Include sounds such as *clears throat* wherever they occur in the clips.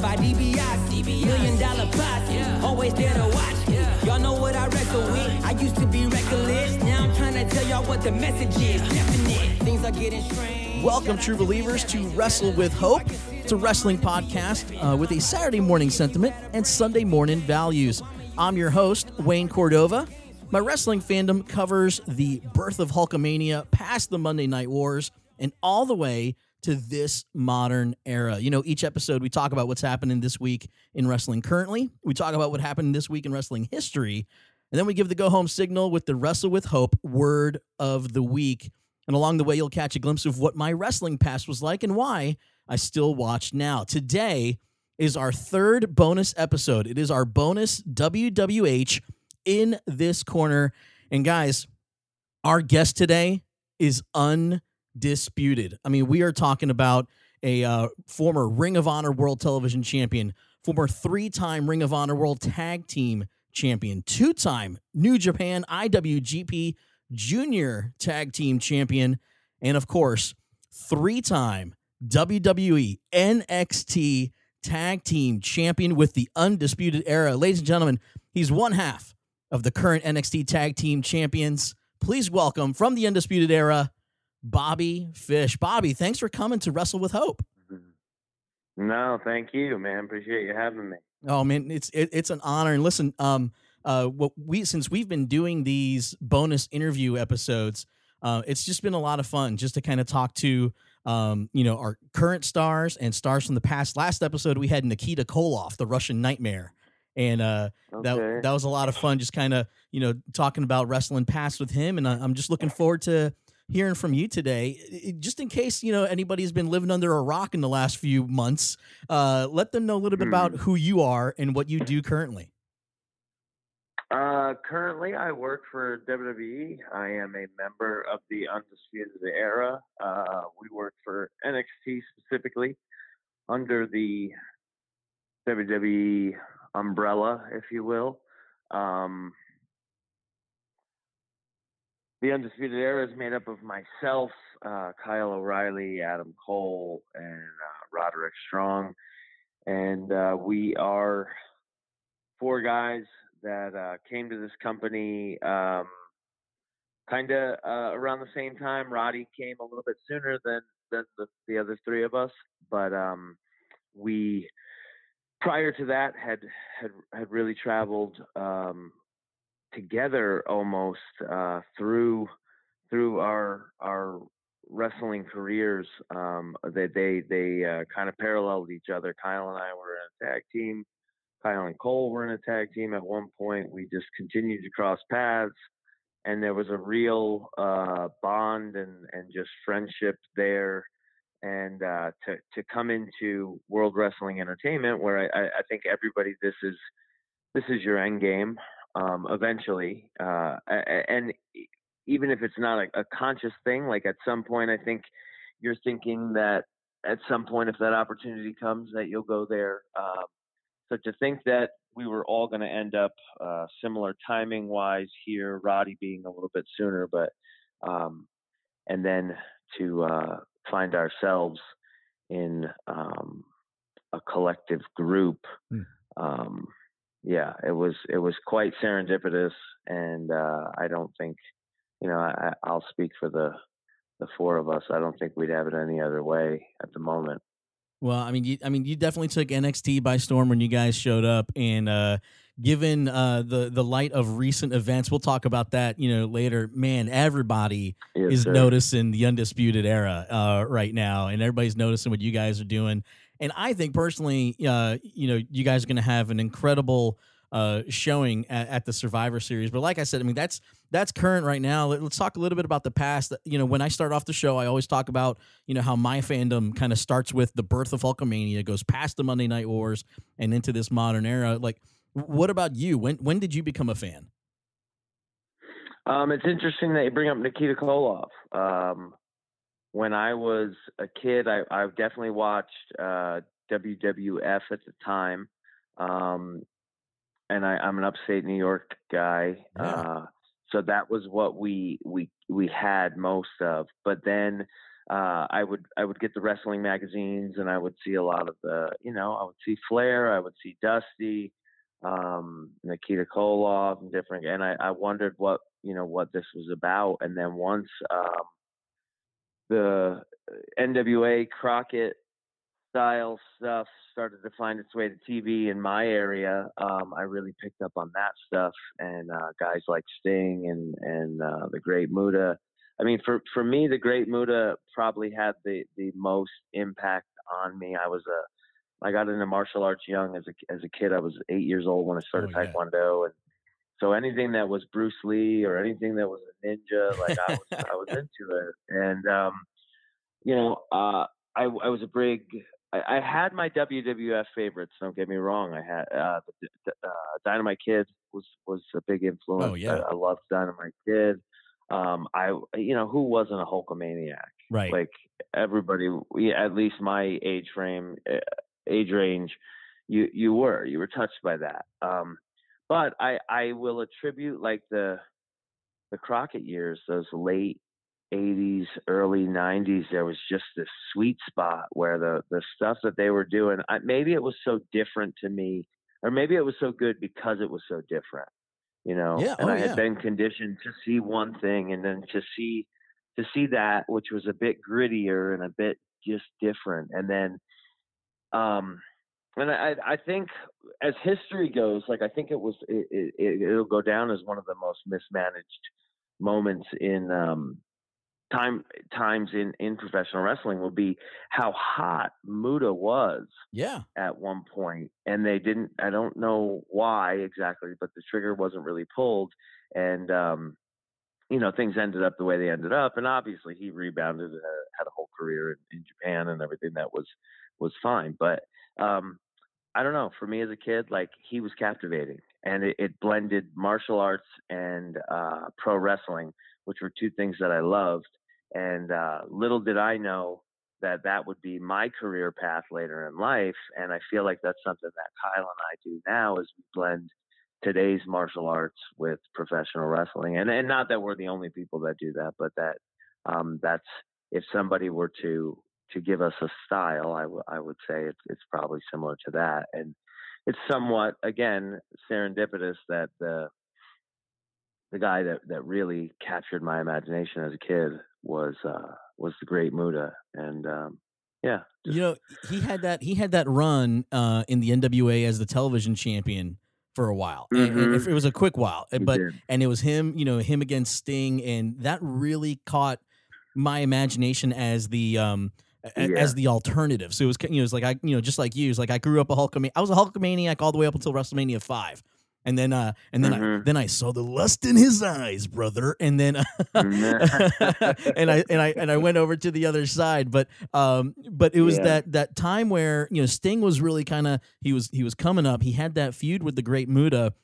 by DiBiase. Million dollar posse, always there to watch me. Y'all know what I with. I used to be reckless. Now I'm trying to tell y'all what the message is. Definite. Things are getting strange. Welcome, true believers, to Wrestle with Hope. It's a wrestling podcast uh, with a Saturday morning sentiment and Sunday morning values. I'm your host, Wayne Cordova. My wrestling fandom covers the birth of Hulkamania past the Monday Night Wars and all the way to this modern era. You know, each episode we talk about what's happening this week in wrestling currently. We talk about what happened this week in wrestling history. And then we give the go home signal with the Wrestle with Hope word of the week. And along the way, you'll catch a glimpse of what my wrestling past was like and why I still watch now. Today is our third bonus episode. It is our bonus WWH in this corner. And guys, our guest today is undisputed. I mean, we are talking about a uh, former Ring of Honor World Television Champion, former three time Ring of Honor World Tag Team Champion, two time New Japan IWGP Junior Tag Team Champion, and of course, three time WWE NXT Tag Team Champion with the Undisputed Era. Ladies and gentlemen, he's one half of the current NXT Tag Team Champions. Please welcome from the Undisputed Era, Bobby Fish. Bobby, thanks for coming to Wrestle with Hope. No, thank you, man. Appreciate you having me. Oh man, it's it, it's an honor. And listen, um, uh, what we since we've been doing these bonus interview episodes, uh, it's just been a lot of fun just to kind of talk to um, you know, our current stars and stars from the past. Last episode we had Nikita Koloff, the Russian Nightmare, and uh, Okay. that that was a lot of fun. Just kind of you know talking about wrestling past with him, and I, I'm just looking forward to hearing from you today. Just in case you know anybody's been living under a rock in the last few months, uh, let them know a little bit about who you are and what you do currently. Uh, currently, I work for WWE. I am a member of the Undisputed Era. Uh, we work for NXT specifically under the WWE umbrella, if you will. Um, the Undisputed Era is made up of myself, uh, Kyle O'Reilly, Adam Cole, and uh, Roderick Strong. And uh, we are four guys that uh, came to this company um, kind of uh, around the same time. Roddy came a little bit sooner than than the, the other three of us, but um, we prior to that had had had really traveled um, together almost uh, through through our our wrestling careers. Um, they they they uh, kind of paralleled each other. Kyle and I were in a tag team. Kyle and Cole were in a tag team at one point. We just continued to cross paths, and there was a real uh, bond and and just friendship there. And uh, to to come into World Wrestling Entertainment, where I, I, I think everybody this is this is your end game um, eventually, uh, and even if it's not a, a conscious thing, like at some point, I think you're thinking that at some point, if that opportunity comes, that you'll go there. Um, so to think that we were all going to end up uh, similar timing wise here, Roddy being a little bit sooner, but um, and then to uh, find ourselves in um, a collective group. Hmm. Um, yeah, it was it was quite serendipitous, and uh, I don't think you know I, I'll speak for the the four of us. I don't think we'd have it any other way at the moment. Well, I mean, you, I mean, you definitely took NXT by storm when you guys showed up, and uh, given uh, the the light of recent events, we'll talk about that, you know, later. Man, everybody Yes, is sir. noticing the undisputed era uh, right now, and everybody's noticing what you guys are doing. And I think personally, uh, you know, you guys are going to have an incredible uh, showing at, at the Survivor Series. But like I said, I mean, that's that's current right now. Let, us talk a little bit about the past. You know, when I start off the show, I always talk about you know how my fandom kind of starts with the birth of Hulkamania, goes past the Monday Night Wars, and into this modern era. Like, what about you? When when did you become a fan? Um, it's interesting that you bring up Nikita Koloff. Um, when I was a kid, I, I definitely watched uh, WWF at the time, um, and I, I'm an upstate New York guy, Yeah. uh, so that was what we we we had most of. But then uh, I would I would get the wrestling magazines and I would see a lot of the you know I would see Flair, I would see Dusty, um, Nikita Koloff, and different. And I, I wondered what you know what this was about. And then once um, the NWA Crockett style stuff started to find its way to TV in my area, um, I really picked up on that stuff. And uh, guys like Sting and and uh, the Great Muta. I mean, for for me, the Great Muta probably had the the most impact on me. I was a I got into martial arts young as a as a kid. I was eight years old when I started Oh, yeah. Taekwondo, and so anything that was Bruce Lee or anything that was a ninja, like I was I was *laughs* into it. And um, you know, uh, I I was a big. I, I had my WWF favorites. Don't get me wrong. I had uh, the, the, uh, Dynamite Kid was was a big influence. Oh, yeah. I, I loved Dynamite Kid. Um, I you know who wasn't a Hulkamaniac? Right. Like everybody, we, at least my age frame, uh, age range, you you were you were touched by that. Um, but I I will attribute like the the Crockett years, those late 80s, early 90s. There was just this sweet spot where the the stuff that they were doing. I, maybe it was so different to me, or maybe it was so good because it was so different. You know, Yeah, and oh, I had yeah. been conditioned to see one thing, and then to see to see that which was a bit grittier and a bit just different and then um and I, I think as history goes, like I think it was it, it, it'll go down as one of the most mismanaged moments in um, time times in in professional wrestling will be how hot Muta was Yeah. at one point, and they didn't. I don't know why exactly, but the trigger wasn't really pulled, and um, you know things ended up the way they ended up. And obviously, he rebounded, uh, had a whole career in, in Japan and everything that was was fine. But um, I don't know. For me as a kid, like he was captivating, and it, it blended martial arts and uh, pro wrestling, which were two things that I loved. And uh, little did I know that that would be my career path later in life. And I feel like that's something that Kyle and I do now is we blend today's martial arts with professional wrestling. And and not that we're the only people that do that, but that um, that's if somebody were to to give us a style, I, w- I would say it's it's probably similar to that. And it's somewhat again serendipitous that the the guy that, that really captured my imagination as a kid was uh, was the great Muta, and um, yeah, You know, he had that he had that run uh, in the NWA as the television champion for a while. And- and it was a quick while, he but did. and it was him, you know, him against Sting, and that really caught my imagination as the um a- Yeah. as the alternative. So it was you know, it was like I you know just like you, it was like I grew up a Hulkamaniac. I was a Hulkamaniac all the way up until WrestleMania five. And then, uh, and then, I, Mhm. then I saw the lust in his eyes, brother. And then, *laughs* and I and I and I went over to the other side. But um, but it was Yeah. that that time where you know Sting was really kind of he was he was coming up. He had that feud with the Great Muta,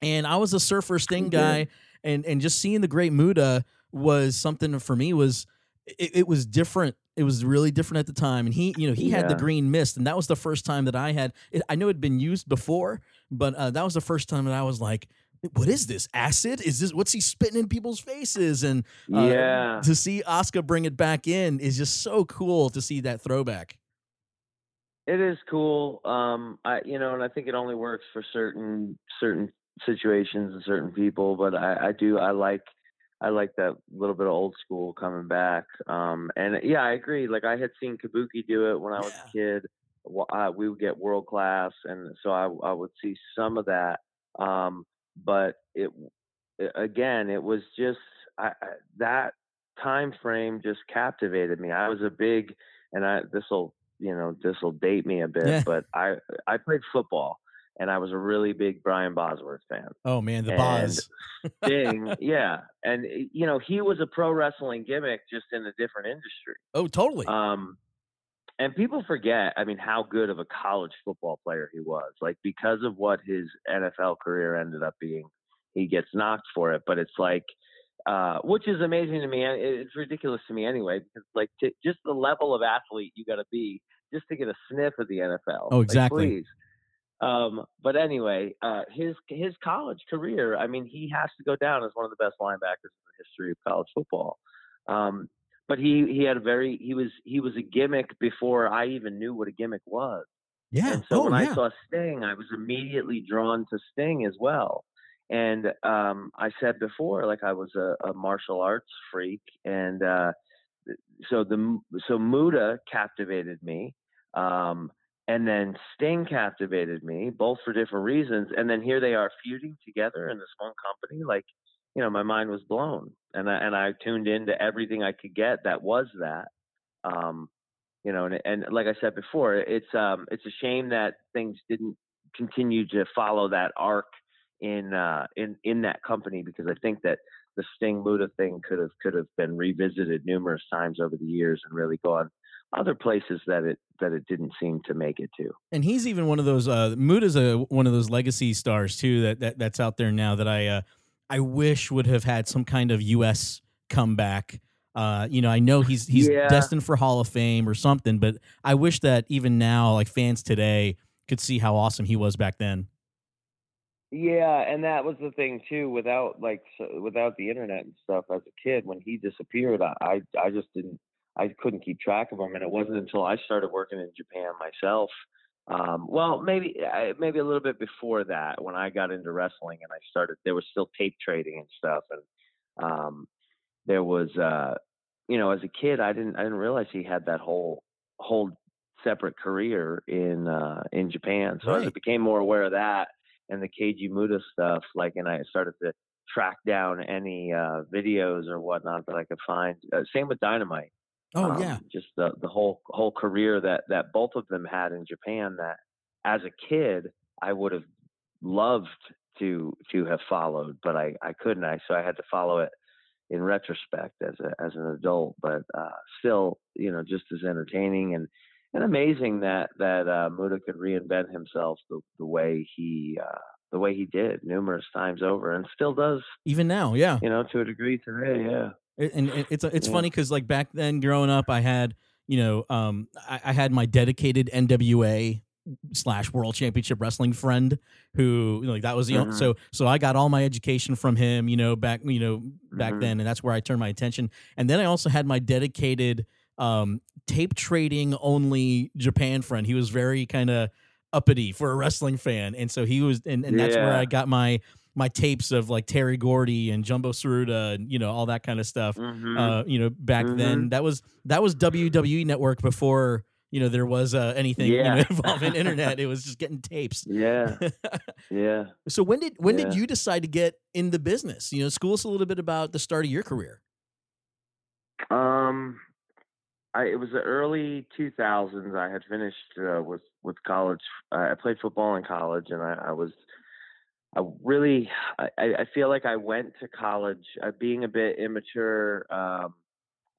and I was a Surfer Sting did. guy, and and just seeing the Great Muta was something for me was it, it was different. It was really different at the time, and he, you know, he had the green mist, and that was the first time that I had. It, I know it'd been used before, but uh, that was the first time that I was like, "What is this acid? Is this what's he spitting in people's faces?" And uh, yeah, to see Asuka bring it back in is just so cool to see that throwback. It is cool. Um, I you know, and I think it only works for certain certain situations and certain people. But I, I do I like I like that little bit of old school coming back. Um, and yeah, I agree. Like I had seen Kabuki do it when I was a kid. Uh, we would get world class, and so I I would see some of that. Um, but it it- again, it was just I, I, that time frame just captivated me. I was a big, and I this will you know this will date me a bit, Yeah. but I I played football, and I was a really big Brian Bosworth fan. Oh man, the Boz. *laughs* Sting, yeah, and eh, you know he was a pro wrestling gimmick just in a different industry. Oh, totally. Um, and people forget, I mean, how good of a college football player he was. Like because of what his NFL career ended up being, he gets knocked for it. But it's like, uh, which is amazing to me. It's ridiculous to me anyway, because like to, just the level of athlete you got to be just to get a sniff of the NFL. Oh, Like, exactly. please. Um, but anyway, uh, his his college career, I mean, he has to go down as one of the best linebackers in the history of college football. Um, but he he had a very he was he was a gimmick before I even knew what a gimmick was. Yeah. And so oh, when yeah. I saw Sting, I was immediately drawn to Sting as well. And um, I said before, like I was a, a martial arts freak, and uh, so the so Muta captivated me, um, and then Sting captivated me, both for different reasons. And then here they are feuding together in this one company. Like, you know, my mind was blown, and I and I tuned into everything I could get that was that. Um, you know, and, and like I said before, it's um, it's a shame that things didn't continue to follow that arc in uh, in in that company because I think that the Sting Muta thing could have could have been revisited numerous times over the years and really gone other places that it that it didn't seem to make it to. And he's even one of those. Uh, Mood is a one of those legacy stars too that, that that's out there now that I uh, I wish would have had some kind of U.S. comeback. Uh, you know, I know he's he's Yeah. destined for Hall of Fame or something, but I wish that even now, like fans today, could see how awesome he was back then. Yeah, and that was the thing too. Without like so, without the internet and stuff, as a kid, when he disappeared, I, I I just didn't I couldn't keep track of them, and it wasn't until I started working in Japan myself. Um, well, maybe maybe a little bit before that, when I got into wrestling and I started, there was still tape trading and stuff, and um, there was uh, you know, as a kid, I didn't I didn't realize he had that whole whole separate career in uh, in Japan. So as I became more aware of that and the Keiji Muto stuff, like, and I started to track down any uh, videos or whatnot that I could find. Uh, same with Dynamite. Oh Um, yeah, just the the whole whole career that that both of them had in Japan. That as a kid, I would have loved to to have followed, but I I couldn't. I so I had to follow it in retrospect as a as an adult. But uh, still, you know, just as entertaining and and amazing that that uh, Muta could reinvent himself the the way he uh, the way he did numerous times over, and still does. even now, yeah. You know, to a degree today. Yeah. And it's it's Yeah. funny because like back then growing up i had you know um I, I had my dedicated nwa slash world championship wrestling friend who you know, like that was the only Mhm. so so i got all my education from him you know back you know back Mhm. then and that's where i turned my attention and then i also had my dedicated um tape trading only japan friend he was very kind of uppity for a wrestling fan and so he was and, and that's where i got my my tapes of like terry gordy and jumbo Tsuruta and you know all that kind of stuff Mhm. uh, you know, back then. Mhm. That was that was WWE Network before you know there was uh, anything you know, *laughs* involving internet. It was just getting tapes. yeah. *laughs* Yeah. so when did when did you decide to get in the business? You know, school us a little bit about the start of your career. Um, I it was the early 2000s. I had finished uh, with with college. Uh, I played football in college, and I, I was. I really, I, I feel like I went to college, uh, being a bit immature. Um,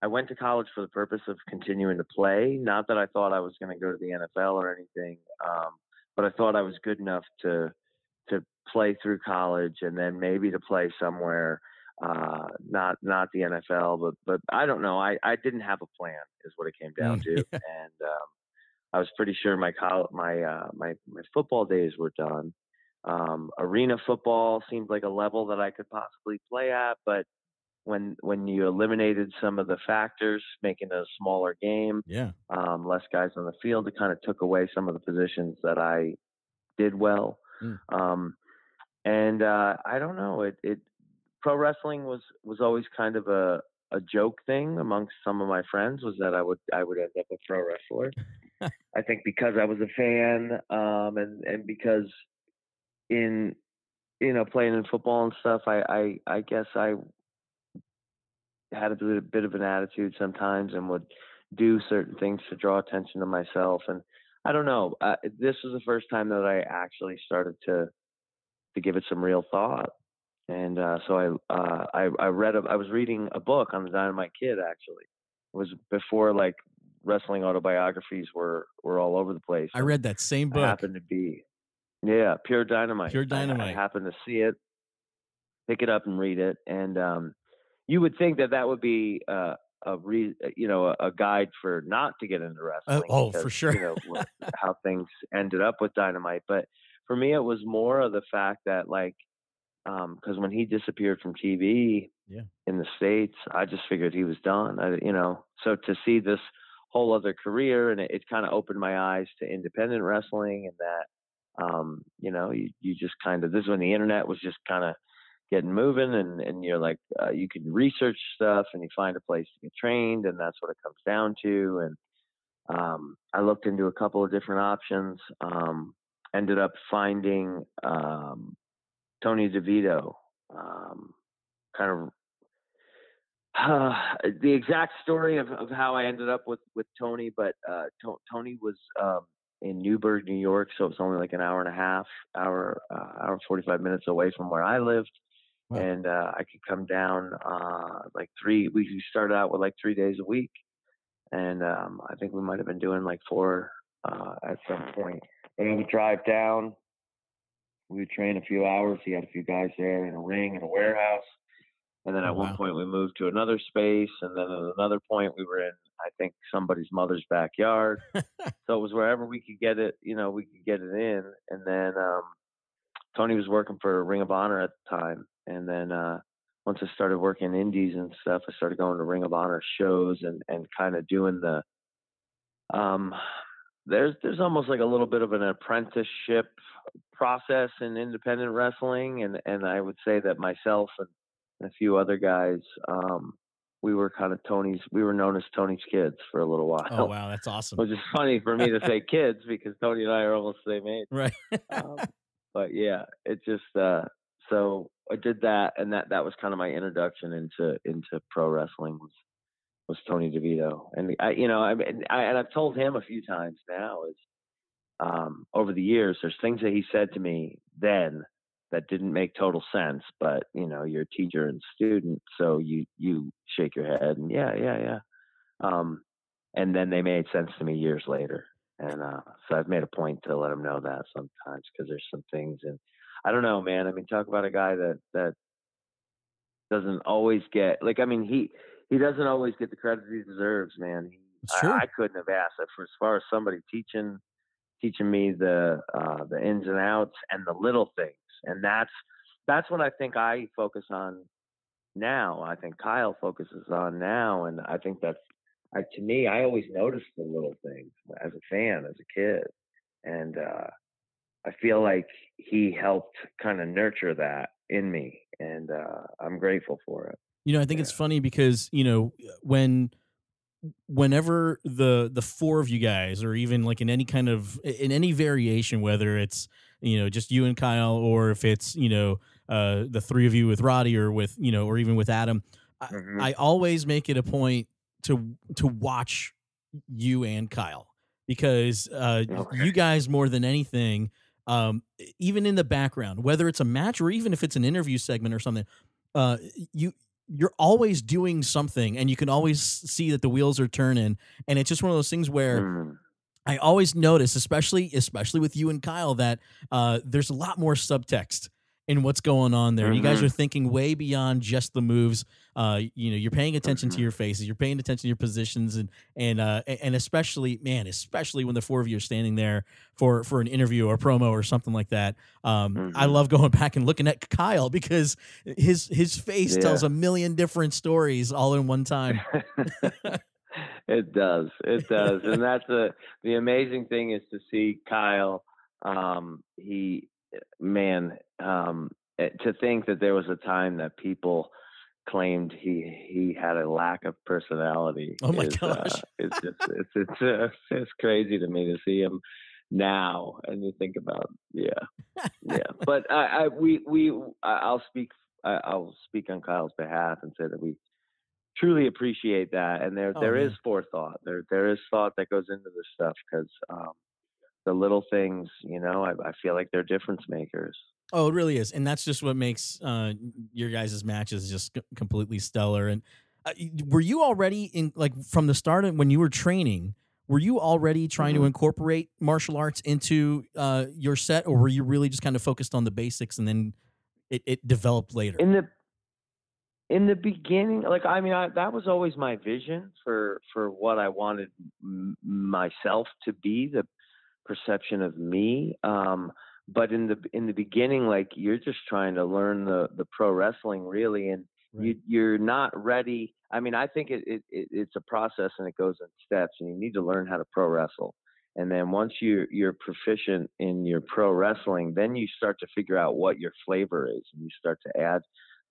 I went to college for the purpose of continuing to play. Not that I thought I was going to go to the NFL or anything, um, but I thought I was good enough to to play through college and then maybe to play somewhere uh, not not the NFL, but but I don't know. I, I didn't have a plan, is what it came down Mm, to, and um, I was pretty sure my col- my uh, my my football days were done. Um, arena football seemed like a level that I could possibly play at, but when when you eliminated some of the factors, making it a smaller game, Yeah, um, less guys on the field, it kind of took away some of the positions that I did well. Mm. Um, and uh, I don't know, it, it pro wrestling was was always kind of a a joke thing amongst some of my friends was that I would I would end up a pro wrestler. *laughs* I think because I was a fan, um, and and because in you know playing in football and stuff, I I, I guess I had a bit, bit of an attitude sometimes and would do certain things to draw attention to myself. And I don't know. Uh, this was the first time that I actually started to to give it some real thought. And uh, so I, uh, I I read a, I was reading a book on the Dynamite Kid actually. It was before like wrestling autobiographies were were all over the place. I read that same I book. happened to be yeah pure dynamite. Pure I- I, Dynamite. happened to see it, pick it up and read it, and um, you would think that that would be uh, a re- you know a, a guide for not to get into wrestling. oh, for sure. You know *laughs* how things ended up with dynamite, but for me it was more of the fact that like because when he disappeared from TV Yeah. in the states, I just figured he was done. I, you know, so to see this whole other career and it, it kind of opened my eyes to independent wrestling and that, um, you know, you you just kind of this is when the internet was just kind of getting moving and and you're like uh, you can research stuff and you find a place to get trained and that's what it comes down to and um, I looked into a couple of different options. Um, ended up finding um, Tony DeVito. Um, kind of uh, *sighs* the exact story of, of how I ended up with with Tony, but uh, to- Tony was um, in Newburgh, New York, so it's only like an hour and a half, hour, uh, hour forty five minutes away from where I lived. Wow. And uh, I could come down uh, like three. We started out with like three days a week, and um, I think we might have been doing like four uh, at some point. And we would drive down. We would train a few hours. He had a few guys there in a ring in a warehouse. And then Oh, at one point we moved to another space, and then at another point we were in, I think, somebody's mother's backyard. *laughs* so it was wherever we could get it, you know, we could get it in. And then um, Tony was working for Ring of Honor at the time, and then uh, once I started working indies and stuff, I started going to Ring of Honor shows and and kind of doing the um there's there's almost like a little bit of an apprenticeship process in independent wrestling and and I would say that myself and, and a few other guys um we were kind of Tony's we were known as Tony's kids for a little while. Oh wow, that's *laughs* awesome. Which is funny for me to say kids because Tony and I are almost the same age Right. um, *laughs* but yeah, it just uh, so I did that, and that that was kind of my introduction into into pro wrestling was was Tony DeVito, and I you know I, mean, I and I've told him a few times now is um, over the years there's things that he said to me then that didn't make total sense, but you know you're a teacher and student, so you you shake your head and yeah yeah yeah, um, and then they made sense to me years later and uh, so I've made a point to let them know that sometimes because there's some things, and I don't know, man. I mean, talk about a guy that that doesn't always get like. I mean, he he doesn't always get the credit he deserves, man. He, I, I couldn't have asked it for as far as somebody teaching teaching me the uh, the ins and outs and the little things, and that's that's what I think I focus on now. I think Kyle focuses on now, and I think that's I, to me. I always notice the little things as a fan, as a kid, and uh, I feel like he helped kind of nurture that in me, and uh, I'm grateful for it. You know, I think it's funny because you know when whenever the the four of you guys or even like in any kind of in any variation whether it's you know just you and Kyle or if it's you know uh the three of you with Roddy or with you know or even with Adam I, Mhm. I always make it a point to to watch you and Kyle because uh Okay. you guys more than anything um even in the background whether it's a match or even if it's an interview segment or something uh you you're always doing something and you can always see that the wheels are turning and it's just one of those things where Mm. I always notice, especially especially with you and Kyle, that uh, there's a lot more subtext in what's going on there. You guys Mhm. are thinking way beyond just the moves. Uh, you know, you're paying attention to Mhm. your faces, you're paying attention to your positions, and and uh, and especially, man, especially when the four of you are standing there for for an interview or promo or something like that. Um, I Mhm. love going *laughs* back and looking at Kyle because his his face tells a million different stories all in one time. *laughs* it does. It does. and that's the the amazing thing is to see Kyle um he man um eh, to think that there was a time that people claimed he he had a lack of personality. Oh my is, uh, it's just *laughs* it's it's uh, it's crazy to me to see him now and you think about yeah yeah but I, I we we I'll speak I'll speak on Kyle's behalf and say that we truly appreciate that and there Oh, there is man. forethought there there is thought that goes into this stuff because um the little things you know I, I feel like they're difference makers Oh, it really is, and that's just what makes uh, your guys' matches just c- completely stellar. And uh, were you already in like from the start of when you were training? Were you already trying to Mhm. incorporate martial arts into uh, your set, or were you really just kind of focused on the basics and then it, it developed later? in the in the beginning like i mean I, that was always my vision for for what i wanted m- myself to be the perception of me um but in the in the beginning, like you're just trying to learn the the pro wrestling really, and Right. you you're not ready. I mean, I think it, it, it it's a process and it goes in steps, and you need to learn how to pro wrestle. And then once you you're proficient in your pro wrestling, then you start to figure out what your flavor is, and you start to add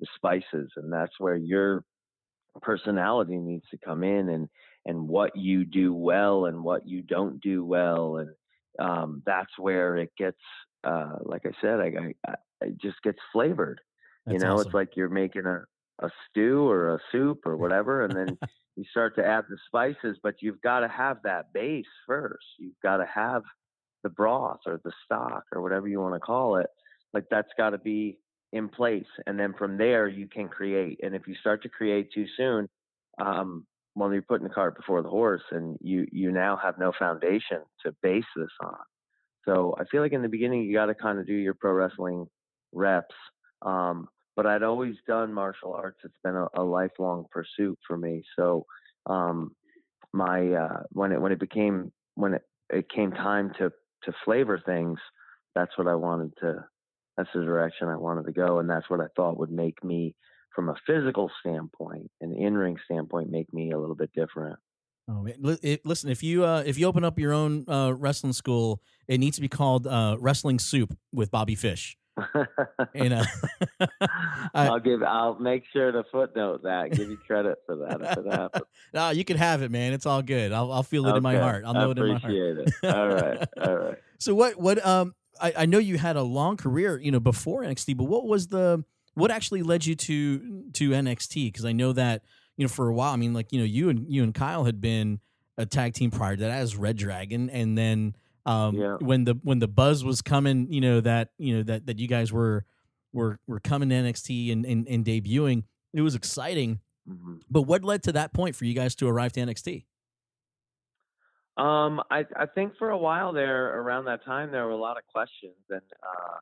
the spices, and that's where your personality needs to come in, and and what you do well and what you don't do well, and um, that's where it gets, uh, like I said, I, I, I it just gets flavored. you know, awesome. it's like you're making a a stew or a soup or *laughs* whatever, and then you start to add the spices, but you've got to have that base first. You've got to have the broth or the stock or whatever you want to call it. Like that's got to be in place, and then from there you can create. And if you start to create too soon, um, well, you're putting the cart before the horse, and you you now have no foundation to base this on. So I feel like in the beginning you got to kind of do your pro wrestling reps. Um, but I'd always done martial arts. It's been a, a lifelong pursuit for me. So um, my uh, when it when it became when it, it came time to to flavor things, that's what I wanted to. That's the direction I wanted to go, and that's what I thought would make me, from a physical standpoint, an in ring standpoint, make me a little bit different. Oh it- listen! If you uh, if you open up your own uh, wrestling school, it needs to be called uh, Wrestling Soup with Bobby Fish. And uh, *laughs* I'll give. I'll make sure to footnote that. Give you credit for that if it happens. *laughs* no, you can have it, man. It's all good. I'll, I'll feel it in my heart. I'll I know it in my heart. appreciate it. *laughs* All right, all right. So what? What? Um, I, I know you had a long career, you know, before NXT, but what was the what actually led you to to NXT? Because I know that you know for a while. I mean, like you know, you and you and Kyle had been a tag team prior to that as Red Dragon, and then um, Yeah. when the when the buzz was coming, you know that you know that that you guys were were were coming to NXT and and, and debuting. It was exciting, Mhm. but what led to that point for you guys to arrive to NXT? Um, I I think for a while there, around that time, there were a lot of questions, and uh,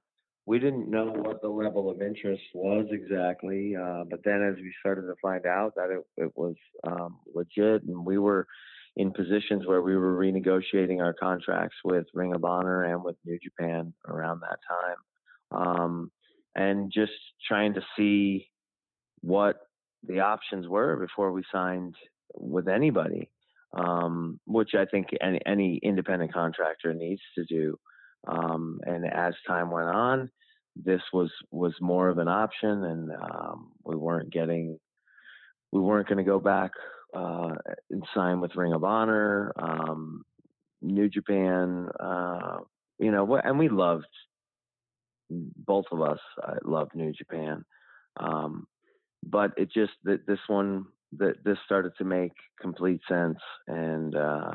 we didn't know what the level of interest was exactly. Uh, but then, as we started to find out that it it was um, legit, and we were in positions where we were renegotiating our contracts with Ring of Honor and with New Japan around that time, um, and just trying to see what the options were before we signed with anybody um, which I think any, any independent contractor needs to do. Um, and as time went on, this was was more of an option, and um, we weren't getting, we weren't going to go back uh, and sign with Ring of Honor, um, New Japan, uh, you know, and we loved both of us. I loved New Japan, um, but it just that this one that this started to make complete sense and uh,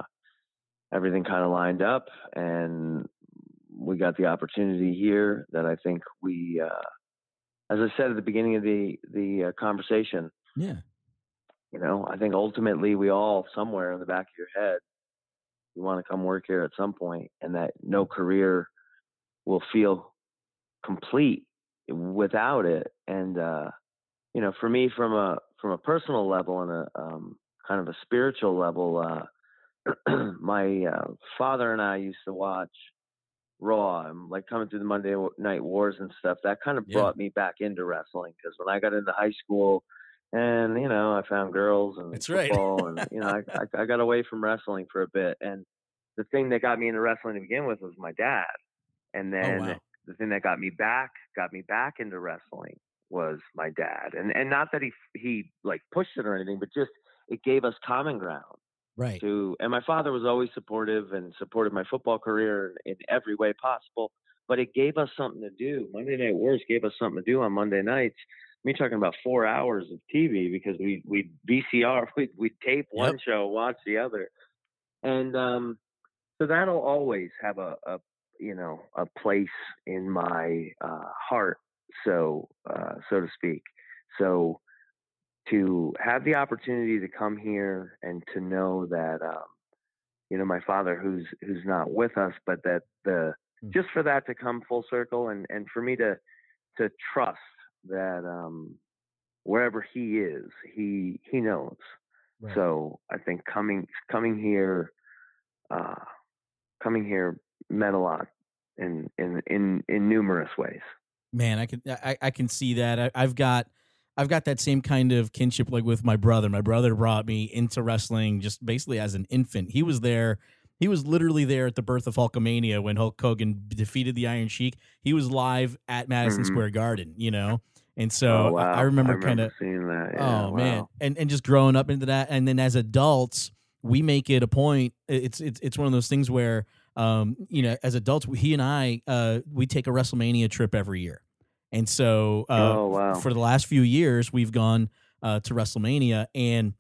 everything kind of lined up and we got the opportunity here that I think we, uh, as I said at the beginning of the the uh, conversation, Yeah, you know, I think ultimately we all somewhere in the back of your head, you want to come work here at some point, and that no career will feel complete without it. And uh, you know, for me, from a from a personal level and a um, kind of a spiritual level, uh, *clears throat* my uh, father and I used to watch Raw and like coming through the Monday Night Wars and stuff. That kind of Yeah. brought me back into wrestling because when I got into high school, and you know, I found girls and right. football, and you know, I, *laughs* I I got away from wrestling for a bit. And the thing that got me into wrestling to begin with was my dad, and oh, then Oh, wow. the thing that got me back got me back into wrestling was my dad and and not that he he like pushed it or anything but just it gave us common ground right. to and my father was always supportive and supported my football career in, every way possible but it gave us something to do monday night wars gave us something to do on monday nights me talking about four hours of tv because we we vcr *laughs* we we tape one Yep. show watch the other and um so that'll always have a, a you know a place in my uh, heart so uh, so to speak so to have the opportunity to come here and to know that um, you know my father who's who's not with us but that the Mm. just for that to come full circle and and for me to to trust that um wherever he is he he knows Right. so i think coming coming here uh coming here meant a lot in in in in numerous ways. Man, I can I, I can see that. I, I've got I've got that same kind of kinship like with my brother. My brother brought me into wrestling just basically as an infant. He was there. He was literally there at the birth of Hulkamania when Hulk Hogan defeated the Iron Sheik. He was live at Madison Mhm. Square Garden, you know. And so oh, wow. I, I remember, kind of seeing that. Yeah, oh man, and and just growing up into that, and then as adults, we make it a point. It's it's it's one of those things where, um, you know, as adults, he and I, uh, we take a WrestleMania trip every year, and so, uh, oh wow. for the last few years, we've gone uh, to WrestleMania, and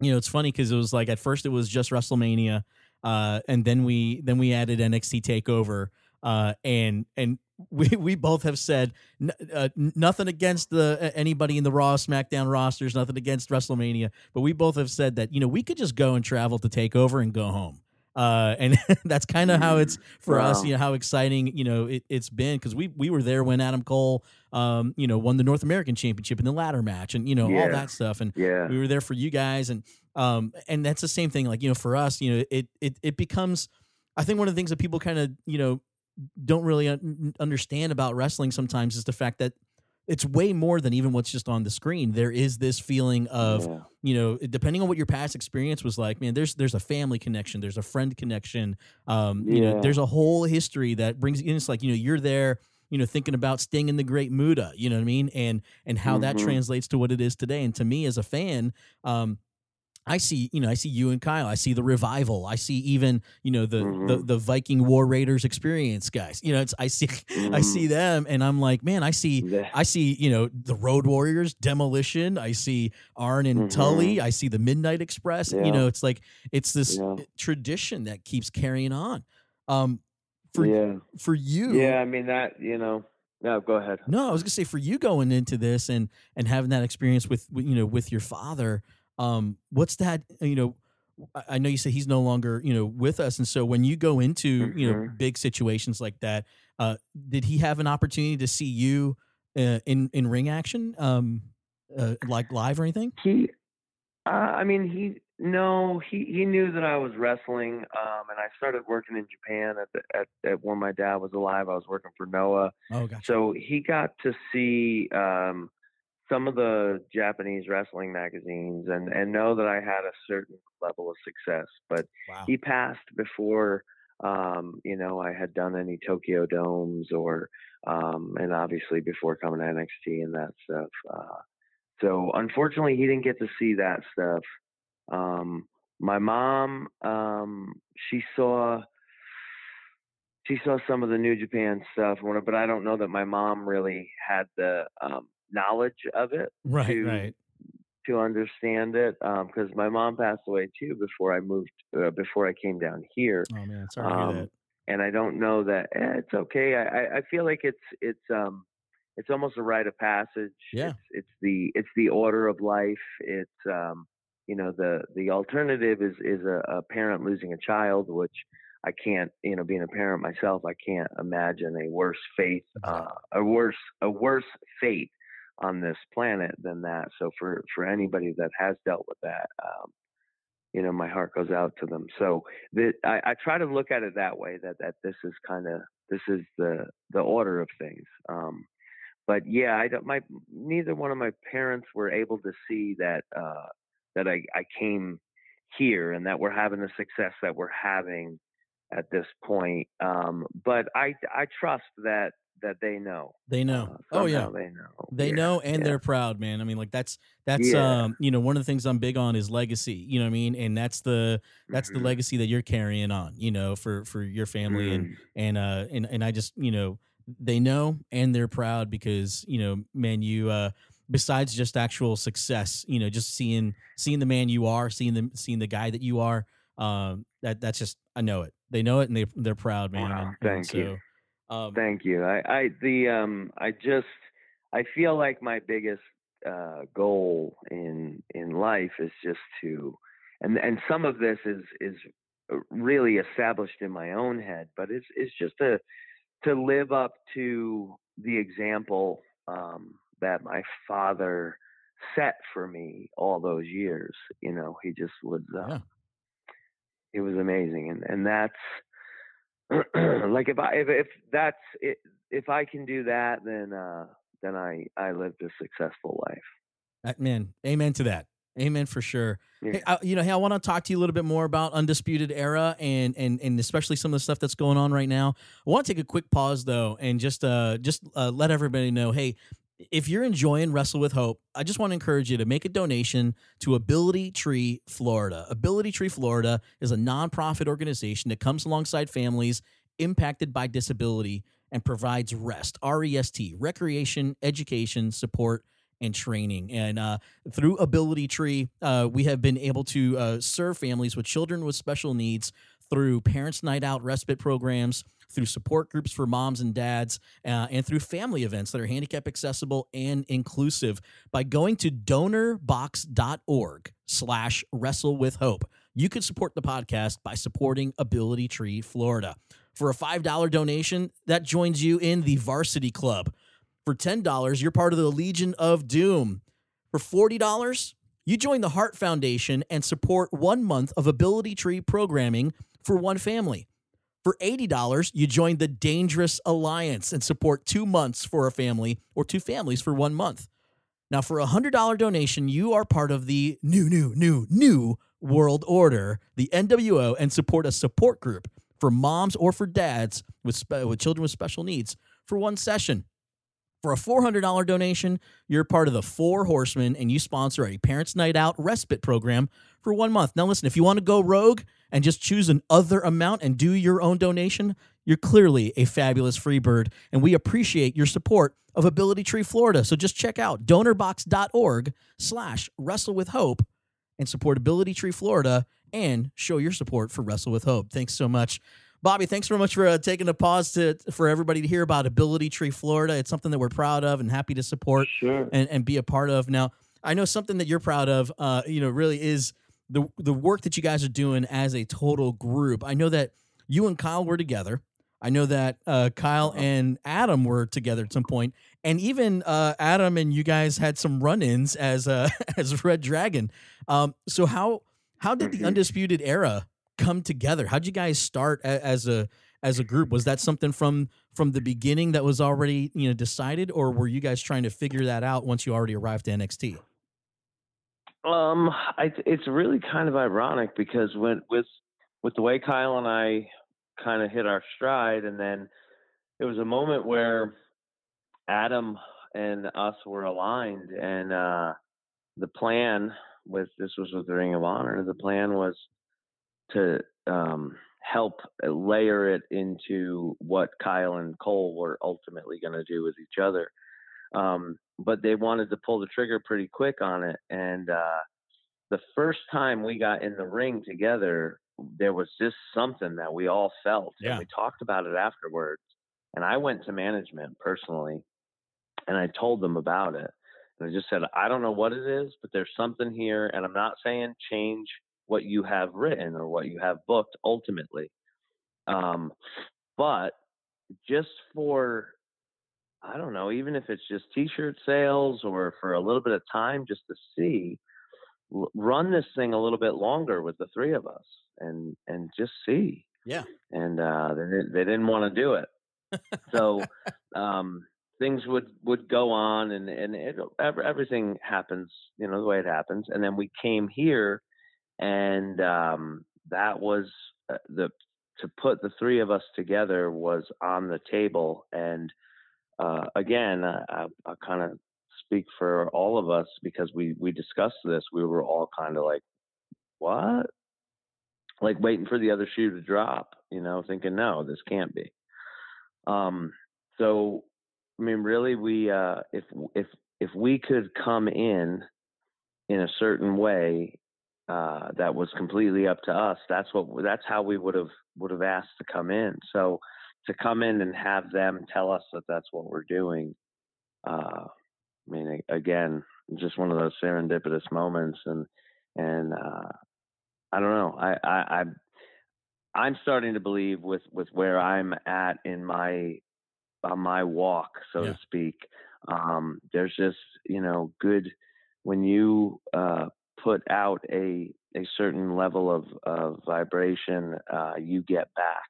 you know, it's funny because it was like at first it was just WrestleMania, uh, and then we then we added NXT Takeover, uh, and and *laughs* we we both have said n- uh, nothing against the anybody in the Raw SmackDown rosters, nothing against WrestleMania, but we both have said that you know we could just go and travel to Takeover and go home. Uh, and *laughs* that's kind of how it's for us. You know how exciting you know it, it's been because we we were there when Adam Cole, um, you know, won the North American Championship in the ladder match, and you know all that stuff. And yeah. we were there for you guys and um and that's the same thing like you know for us you know it it it becomes i think one of the things that people kind of you know don't really un- understand about wrestling sometimes is the fact that it's way more than even what's just on the screen there is this feeling of yeah. you know depending on what your past experience was like man there's there's a family connection there's a friend connection um you know there's a whole history that brings in it's like you know you're there you know thinking about Sting in the Great Muda you know what I mean and and how that Mhm. translates to what it is today and to me as a fan um I see, you know, I see you and Kyle. I see the revival. I see even, you know, the the, Mhm. the Viking War Raiders experience guys. You know, it's I see *laughs* I Mhm. see them and I'm like, man, I see Yeah. I see, you know, the Road Warriors, Demolition. I see Arn and Tully. I see the Midnight Express. You Mm-hmm. Know, it's like it's this Yeah. tradition that keeps carrying on. Um, for yeah. for you, Yeah. I mean that. You know. No. Go ahead. no, I was gonna say for you going into this and and having that experience with, you know with your father. Um, what's that? You know, I- know you say he's no longer you know with us, and so when you go into you know Mhm. big situations like that, uh, did he have an opportunity to see you uh, in in ring action, um, uh, like live or anything? He, uh, I mean, he no, he he knew that I was wrestling, um, and I started working in Japan at the at, at when my dad was alive. I was working for Noah, Oh, gotcha. so he got to see um, some of the Japanese wrestling magazines and and know that I had a certain level of success. But Wow. he passed before um, you know I had done any Tokyo Domes or um, and obviously before coming to NXT and that stuff. Uh, so unfortunately, he didn't get to see that stuff. Um, my mom, um, she saw she saw some of the New Japan stuff, but I don't know that my mom really had the um, knowledge of it Right, to right. to understand it because my mom passed away too before I moved uh, before I came down here Oh man, sorry to hear um, that. and I don't know that eh, it's okay. I, I, I feel like it's it's um it's almost a rite of passage. Yeah. It's, it's the it's the order of life. It's um you know the the alternative is is a, a parent losing a child, which I can't you know being a parent myself, I can't imagine a worse fate uh, a worse a worse fate on this planet than that. So for for anybody that has dealt with that. Um, you know, my heart goes out to them. So that I, I try to look at it that way that that this is kind of this is the the order of things um but yeah i don't my neither one of my parents were able to see that uh that i i came here and that we're having the success that we're having at this point um but i i trust that that they know They know. uh, oh yeah. they know They Yeah, know and yeah. they're proud, man. I mean, like that's that's Yeah. um, you know, one of the things I'm big on is legacy. You know what I mean? And that's the that's the Mhm, legacy that you're carrying on, you know, for for your family and mhm. and uh and and I just, you know, they know and they're proud because, you know, man, you uh besides just actual success, you know, just seeing seeing the man you are, seeing the seeing the guy that you are, um that that's just I know it. They know it and they they're proud, man. Wow, and, and thank you. Um, Thank you. I, I the um I just I feel like my biggest uh goal in in life is just to and and some of this is is uh, really established in my own head, but it's it's just to to live up to the example um that my father set for me all those years. You know, he just was uh, Yeah. it was amazing and and that's *clears throat* like if I if, if that's it, if I can do that, then uh, then I I lived a successful life. Man, amen to that. Amen for sure. Yeah. Hey, I, you know, hey, I want to talk to you a little bit more about Undisputed Era and and and especially some of the stuff that's going on right now. I want to take a quick pause though and just uh just uh, let everybody know, hey, if you're enjoying Wrestle with Hope, I just want to encourage you to make a donation to Ability Tree Florida. Ability Tree Florida is a nonprofit organization that comes alongside families impacted by disability and provides rest, R E S T, recreation, education, support, and training. And uh, through Ability Tree, uh, we have been able to uh, serve families with children with special needs through Parents Night Out respite programs, through support groups for moms and dads, uh, and through family events that are handicap accessible and inclusive. By going to donorbox.org slash wrestle with hope, you can support the podcast by supporting Ability Tree Florida. For a $5 donation, that joins you in the Varsity Club. For $10, you're part of the Legion of Doom. For $40, you join the Heart Foundation and support one month of Ability Tree programming for one family. For $80, you join the Dangerous Alliance and support two months for a family or two families for one month. Now, for a $100 donation, you are part of the new, new, new, new World Order, the NWO, and support a support group for moms or for dads with, spe- with children with special needs for one session. For a $400 donation, you're part of the Four Horsemen and you sponsor a Parents Night Out respite program for one month. Now, listen, if you want to go rogue and just choose an other amount and do your own donation, you're clearly a fabulous free bird, and we appreciate your support of Ability Tree Florida. So just check out donorbox.org slash wrestle with hope and support Ability Tree Florida and show your support for Wrestle with Hope. Thanks so much. Bobby, thanks very much for uh, taking a pause to for everybody to hear about Ability Tree Florida. It's something that we're proud of and happy to support Sure. and, and be a part of. Now, I know something that you're proud of, uh, you know, really is the the work that you guys are doing as a total group. I know that you and Kyle were together. I know that uh, Kyle and Adam were together at some point, and even uh, Adam and you guys had some run-ins as uh, *laughs* as Red Dragon. Um, so how how did the Mhm. Undisputed Era come together? How'd you guys start a, as a as a group? Was that something from from the beginning that was already you know decided, or were you guys trying to figure that out once you already arrived to NXT? Um, I, it's really kind of ironic because when with with the way Kyle and I kind of hit our stride, and then it was a moment where Adam and us were aligned, and uh, the plan with this was with the Ring of Honor. The plan was to um, help layer it into what Kyle and Cole were ultimately going to do with each other. Um, but they wanted to pull the trigger pretty quick on it. And uh, the first time we got in the ring together, there was just something that we all felt. Yeah. And we talked about it afterwards. And I went to management personally and I told them about it. And I just said, I don't know what it is, but there's something here. And I'm not saying change what you have written or what you have booked ultimately. Um, but just for I don't know, even if it's just t-shirt sales or for a little bit of time just to see run this thing a little bit longer with the three of us and and just see. Yeah. And uh they didn't, they didn't want to do it. So um things would would go on and and it, everything happens, you know, the way it happens. And then we came here and um that was uh, the to put the three of us together was on the table and uh, again, I, I, kind of speak for all of us because we we discussed this. We were all kind of like, "What?" Like waiting for the other shoe to drop, you know, thinking, "No, this can't be." Um, so, I mean, really, we uh, if if if we could come in in a certain way uh, that was completely up to us, that's what that's how we would have would have asked to come in. So to come in and have them tell us that that's what we're doing. Uh, I mean, again, just one of those serendipitous moments, and and uh, I don't know. I, I I'm I'm starting to believe with with where I'm at in my on my walk, so Yeah. to speak. Um, there's just you know good when you uh, put out a a certain level of of vibration, uh, you get back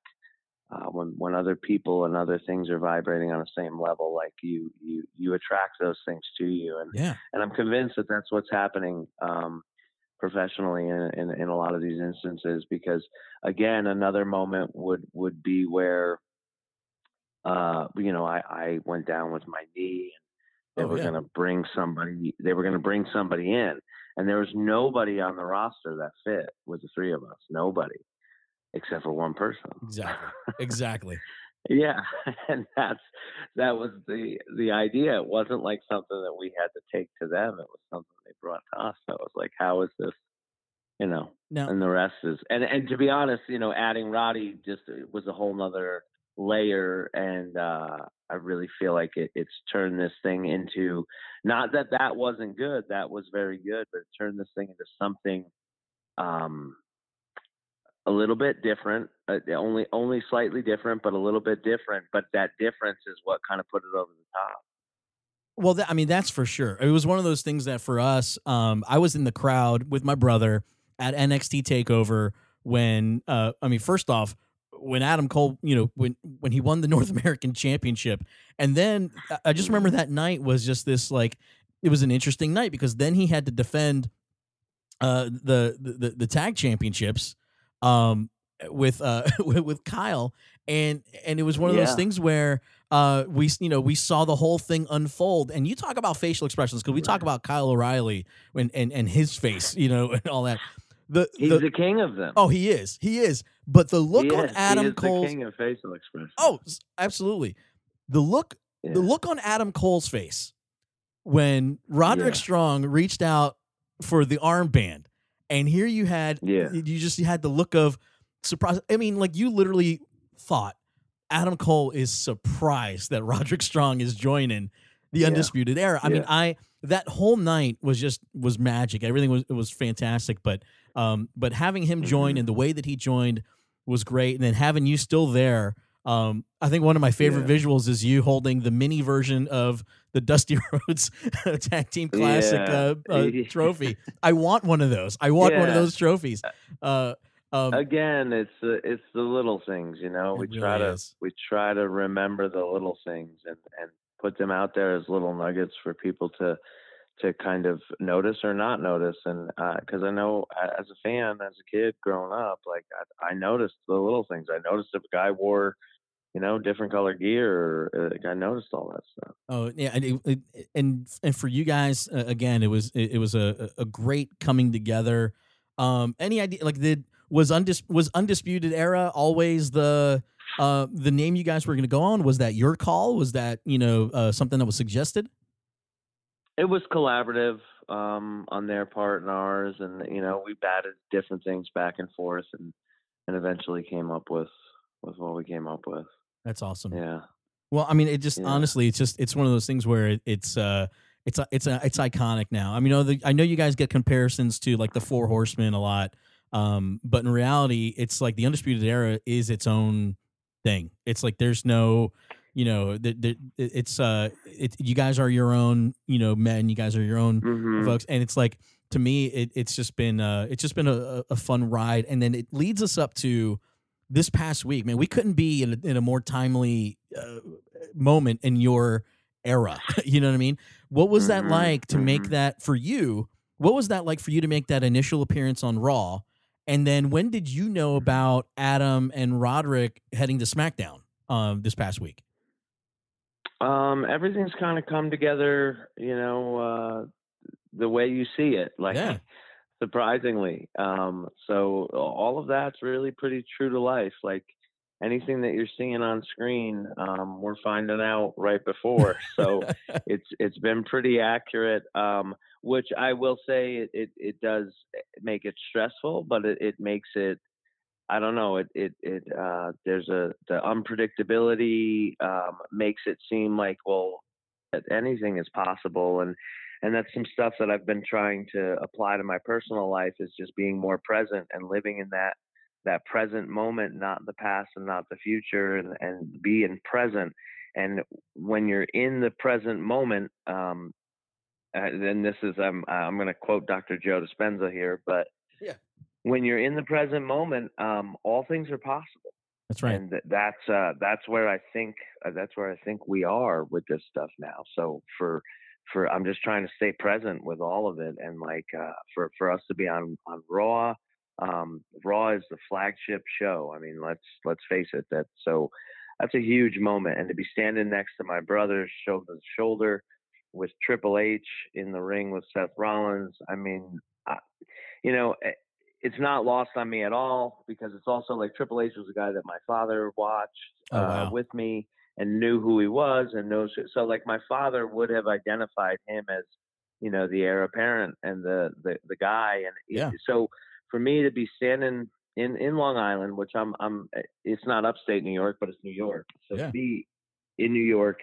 uh, when when other people and other things are vibrating on the same level, like you you you attract those things to you, and Yeah. and I'm convinced that that's what's happening um, professionally in, in in a lot of these instances. Because again, another moment would would be where, uh, you know, I I went down with my knee, and they Oh, were yeah. going to bring somebody. They were going to bring somebody in, and there was nobody on the roster that fit with the three of us. Nobody, except for one person. Exactly. *laughs* Exactly. Yeah, *laughs* and that's that was the the idea. It wasn't like something that we had to take to them. It was something they brought to us. So it was like, how is this? You know, Now, and the rest is and and to be honest, you know, adding Roddy just was a whole nother layer, and uh I really feel like it, it's turned this thing into not that that wasn't good, that was very good, but it turned this thing into something um a little bit different, uh, only only slightly different, but a little bit different. But that difference is what kind of put it over the top. Well, I mean, that's for sure. It was one of those things that for us, um, I was in the crowd with my brother at NXT Takeover when, uh, I mean, first off, when Adam Cole, you know, when when he won the *laughs* North American Championship, and then I- I just remember that night was just this like, it was an interesting night because then he had to defend uh, the, the the tag championships um, with uh *laughs* with, Kyle, and and it was one of those things where uh we you know we saw the whole thing unfold and you talk about facial expressions because we talk about Kyle O'Reilly and, and and his face you know *laughs* and all that the, He's the the king of them. oh he is he is but the look he on is. Adam Cole's the king of facial expression. oh absolutely the look yeah. the look on Adam Cole's face when Roderick Yeah. Strong reached out for the armband, and here you had, Yeah. you just had the look of surprise. I mean, like you literally thought Adam Cole is surprised that *laughs* Roderick Strong is joining the Yeah. Undisputed Era. I mean, I that whole night was just was magic. Everything was it was fantastic, but um, but having him join Mhm. and the way that he joined was great, and then having you still there. Um, I think one of my favorite Yeah. visuals is you holding the mini version of the Dusty *laughs* Rhodes Tag Team Classic Yeah. uh, uh, *laughs* trophy. I want one of those. I want one of those trophies. Uh, um, Again, it's the it's the little things, you know. We really try to is. we try to remember the little things and and put them out there as little nuggets for people to to kind of notice or not notice. And because I know as a fan, as a kid growing up, like I, I noticed the little things. I noticed if a guy wore, you know, different color gear. Uh, like I noticed all that stuff. Oh yeah, and it, it- and and for you guys uh, again, it was it, it was a a great coming together. Um, any idea like did was undis was undisputed era always the uh the name you guys were going to go on? Was that your call? Was that you know uh, something that was suggested? It was collaborative um, on their part and ours, and you know, we batted different things back and forth, and and eventually came up with with what we came up with. That's awesome. Yeah. Well, I mean, it just Yeah. honestly, it's just it's one of those things where it, it's uh it's a- it's a, it's iconic now. I mean, know the, I know you guys get comparisons to like the Four Horsemen a lot, um, but in reality, it's like the Undisputed Era is its own thing. It's like there's no, you know, th- th- it's uh, it, you guys are your own, you know, men. You guys are your own hmm folks, and it's like to me, it, it's just been uh, it's just been a- a fun ride, and then it leads us up to this past week. Man, we couldn't be in a, in a more timely uh, moment in your era. *laughs* you know what I mean? What was that Mhm, like to make mhm. that for you? What was that like for you to make that initial appearance on Raw? And then when did you know about Adam and Roderick heading to SmackDown um, this past week? Um, everything's kind of come together, you know, uh, the way you see it. Like, Yeah. Surprisingly. Um, so all of that's really pretty true to life. Like anything that you're seeing on screen, um, we're finding out right before. So *laughs* it's it's been pretty accurate. Um, which I will say it, it, it does make it stressful, but it, it makes it I don't know. It it it uh, there's a the unpredictability um, makes it seem like well that anything is possible, and and that's some stuff that I've been trying to apply to my personal life is just being more present and living in that that present moment, not the past and not the future, and and be in present. And when you're in the present moment, um, uh, then this is I'm I'm going to quote Dr. Joe Dispenza here, but Yeah. when you're in the present moment, um, all things are possible. That's right. And that's uh, that's where I think uh, that's where I think we are with this stuff now. So for for I'm just trying to stay present with all of it, and like uh, for for us to be on on Raw. Um, Raw is the flagship show. I mean, let's let's face it. That so that's a huge moment, and to be standing next to my brother, shoulder to shoulder, with Triple H in the ring with Seth Rollins. I mean, I, you know, eh, it's not lost on me at all because it's also like Triple H was a guy that my father watched Oh, uh, with me and knew who he was and knows. So like my father would have identified him as, you know, the heir apparent and the the, the guy. And Yeah. so for me to be standing in in Long Island, which I'm I'm, it's not upstate New York, but it's New York. So Yeah. to be in New York,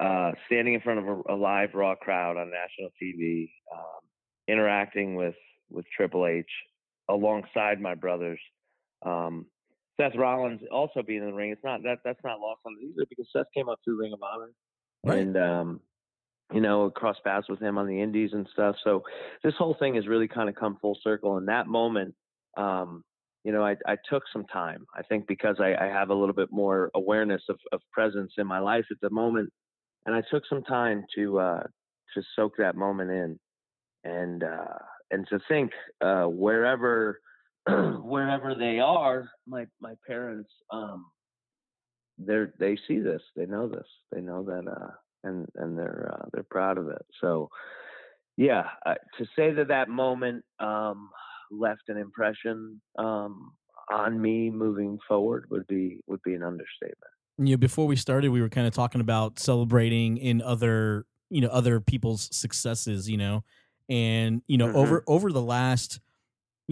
uh, standing in front of a, a live raw crowd on national TV, um, interacting with with Triple H alongside my brothers. Um, Seth Rollins also being in the ring. It's not that that's not lost on me either because Seth came up through Ring of Honor Right. and um, you know cross paths with him on the Indies and stuff. So this whole thing has really kind of come full circle. In that moment, um, you know, I, I took some time. I think because I, I have a little bit more awareness of, of presence in my life at the moment, and I took some time to uh, to soak that moment in, and uh, and to think uh, wherever *clears throat* wherever they are, my my parents, um, they're they see this, they know this, they know that, uh, and and they're uh, they're proud of it. So, yeah, uh, to say that that moment um, left an impression um, on me moving forward would be would be an understatement. you know, before we started, we were kind of talking about celebrating in other, you know, other people's successes, you know, and you know, Mhm. over over the last,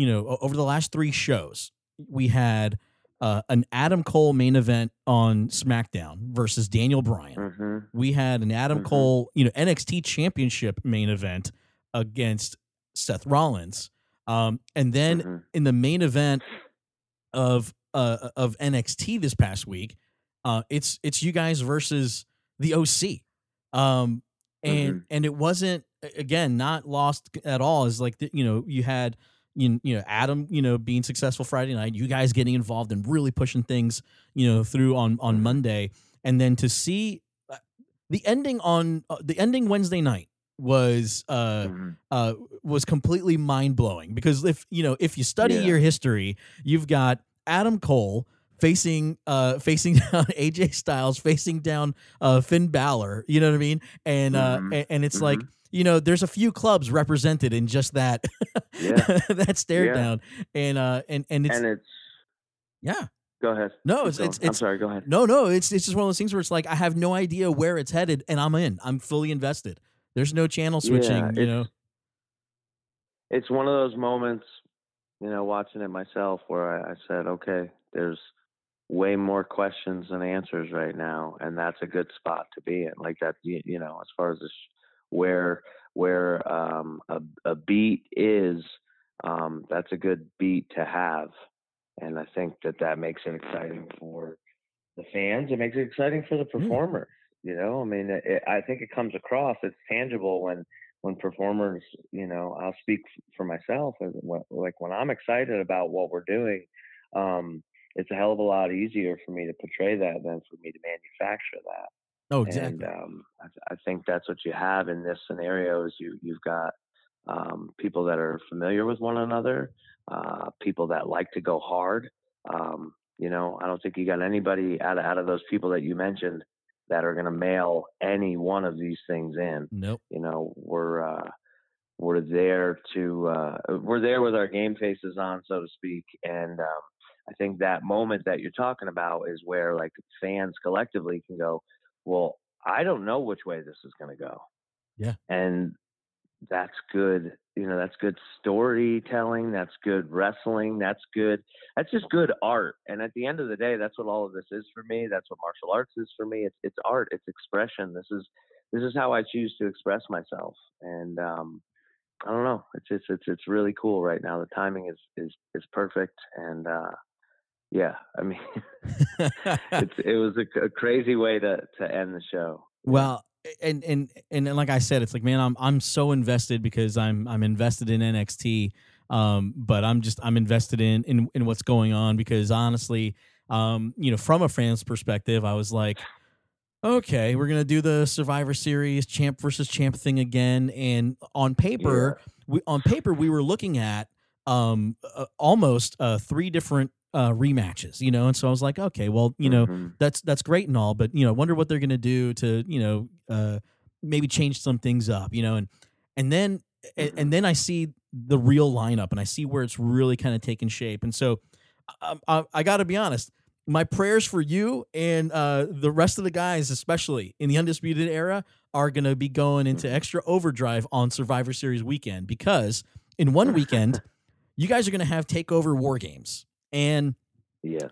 you know, over the last three shows, we had uh, an Adam Cole main event on SmackDown versus Daniel Bryan. hmm We had an Adam Mhm. Cole, you know, NXT Championship main event against Seth Rollins, um, and then hmm in the main event of uh of NXT this past week, uh it's it's you guys versus the OC. Um and and it wasn't again not lost at all is like the, you know you had you, you know Adam you know being successful Friday night you guys getting involved and really pushing things you know through on on. Monday and then to see uh, the ending on uh, the ending Wednesday night was uh hmm uh, was completely mind blowing because if you know if you study Yeah. your history, you've got Adam Cole facing uh facing *laughs* down AJ Styles, facing down uh Finn Balor, you know what I mean? And uh Mhm. a- and it's like you know there's a few clubs represented in just that Yeah. *laughs* that stare Yeah. down and uh and and it's and it's yeah go ahead. no Keep it's it's. I'm sorry. Go ahead. no no it's it's just one of those things where it's like I have no idea where it's headed and I'm in I'm fully invested. There's no channel switching, Yeah, you know. it's one of those moments, you know, watching it myself where I, I said, okay, there's way more questions than answers right now, and that's a good spot to be in. Like that, you, you know, as far as this, where where um, a, a beat is, um, that's a good beat to have, and I think that that makes it exciting for the fans. It makes it exciting for the performer. You know, I mean, it, I think it comes across. It's tangible when when performers, you know, I'll speak for myself. Like when I'm excited about what we're doing, um, it's a hell of a lot easier for me to portray that than for me to manufacture that. Oh, exactly. And um, I, I think that's what you have in this scenario. Is you you've got um, people that are familiar with one another, uh, people that like to go hard. Um, you know, I don't think you got anybody out of out of those people that you mentioned that are going to mail any one of these things in nope. you know we're uh we're there to uh we're there with our game faces on so to speak and um i think that moment that you're talking about is where like fans collectively can go well i don't know which way this is going to go. Yeah. and that's good you know that's good storytelling that's good wrestling that's good that's just good art. And at the end of the day that's what all of this is for me that's what martial arts is for me it's it's art it's expression this is this is how i choose to express myself. And um i don't know it's it's it's, it's really cool right now the timing is is is perfect and uh yeah i mean *laughs* it's *laughs* it was a, a crazy way to to end the show Well, and and and then, like I said, it's like, man, I'm I'm so invested because I'm I'm invested in NXT. Um, but I'm just I'm invested in in in what's going on because honestly, um, you know, from a fan's perspective, I was like, okay, we're gonna do the Survivor Series champ versus champ thing again. And on paper, yeah. we on paper we were looking at um uh, almost uh, three different uh, rematches, you know, and so I was like, okay, well, you know, mm-hmm. that's that's great and all, but you know, I wonder what they're gonna do to, you know, uh, maybe change some things up, you know, and and then mm-hmm. and, and, then I see the real lineup and I see where it's really kind of taking shape, and so I, I, I got to be honest, my prayers for you and uh, the rest of the guys, especially in the undisputed era, are gonna be going into mm-hmm. extra overdrive on Survivor Series weekend because in one weekend. *laughs* you guys are going to have takeover war games and.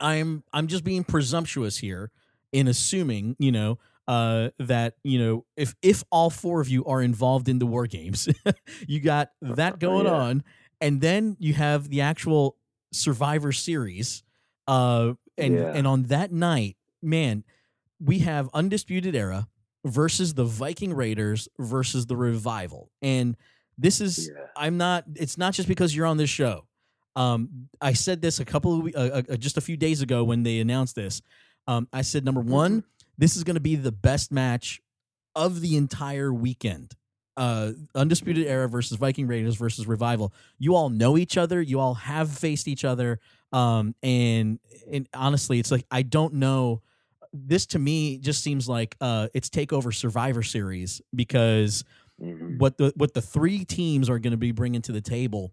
I'm I'm just being presumptuous here in assuming, you know, uh, that you know if if all four of you are involved in the war games, *laughs* you got that going yeah. on, and then you have the actual Survivor Series, uh, and yeah. and on that night, man, we have Undisputed Era versus the Viking Raiders versus the Revival, and this is yeah. I'm not. It's not just because you're on this show. Um, I said this a couple of uh, uh, just a few days ago when they announced this. Um, I said number one, mm-hmm. this is going to be the best match of the entire weekend. Uh, Undisputed Era versus Viking Raiders versus Revival. You all know each other. You all have faced each other. Um, and and honestly, it's like I don't know. This to me just seems like uh, it's Takeover Survivor Series because mm-hmm. what the what the three teams are going to be bringing to the table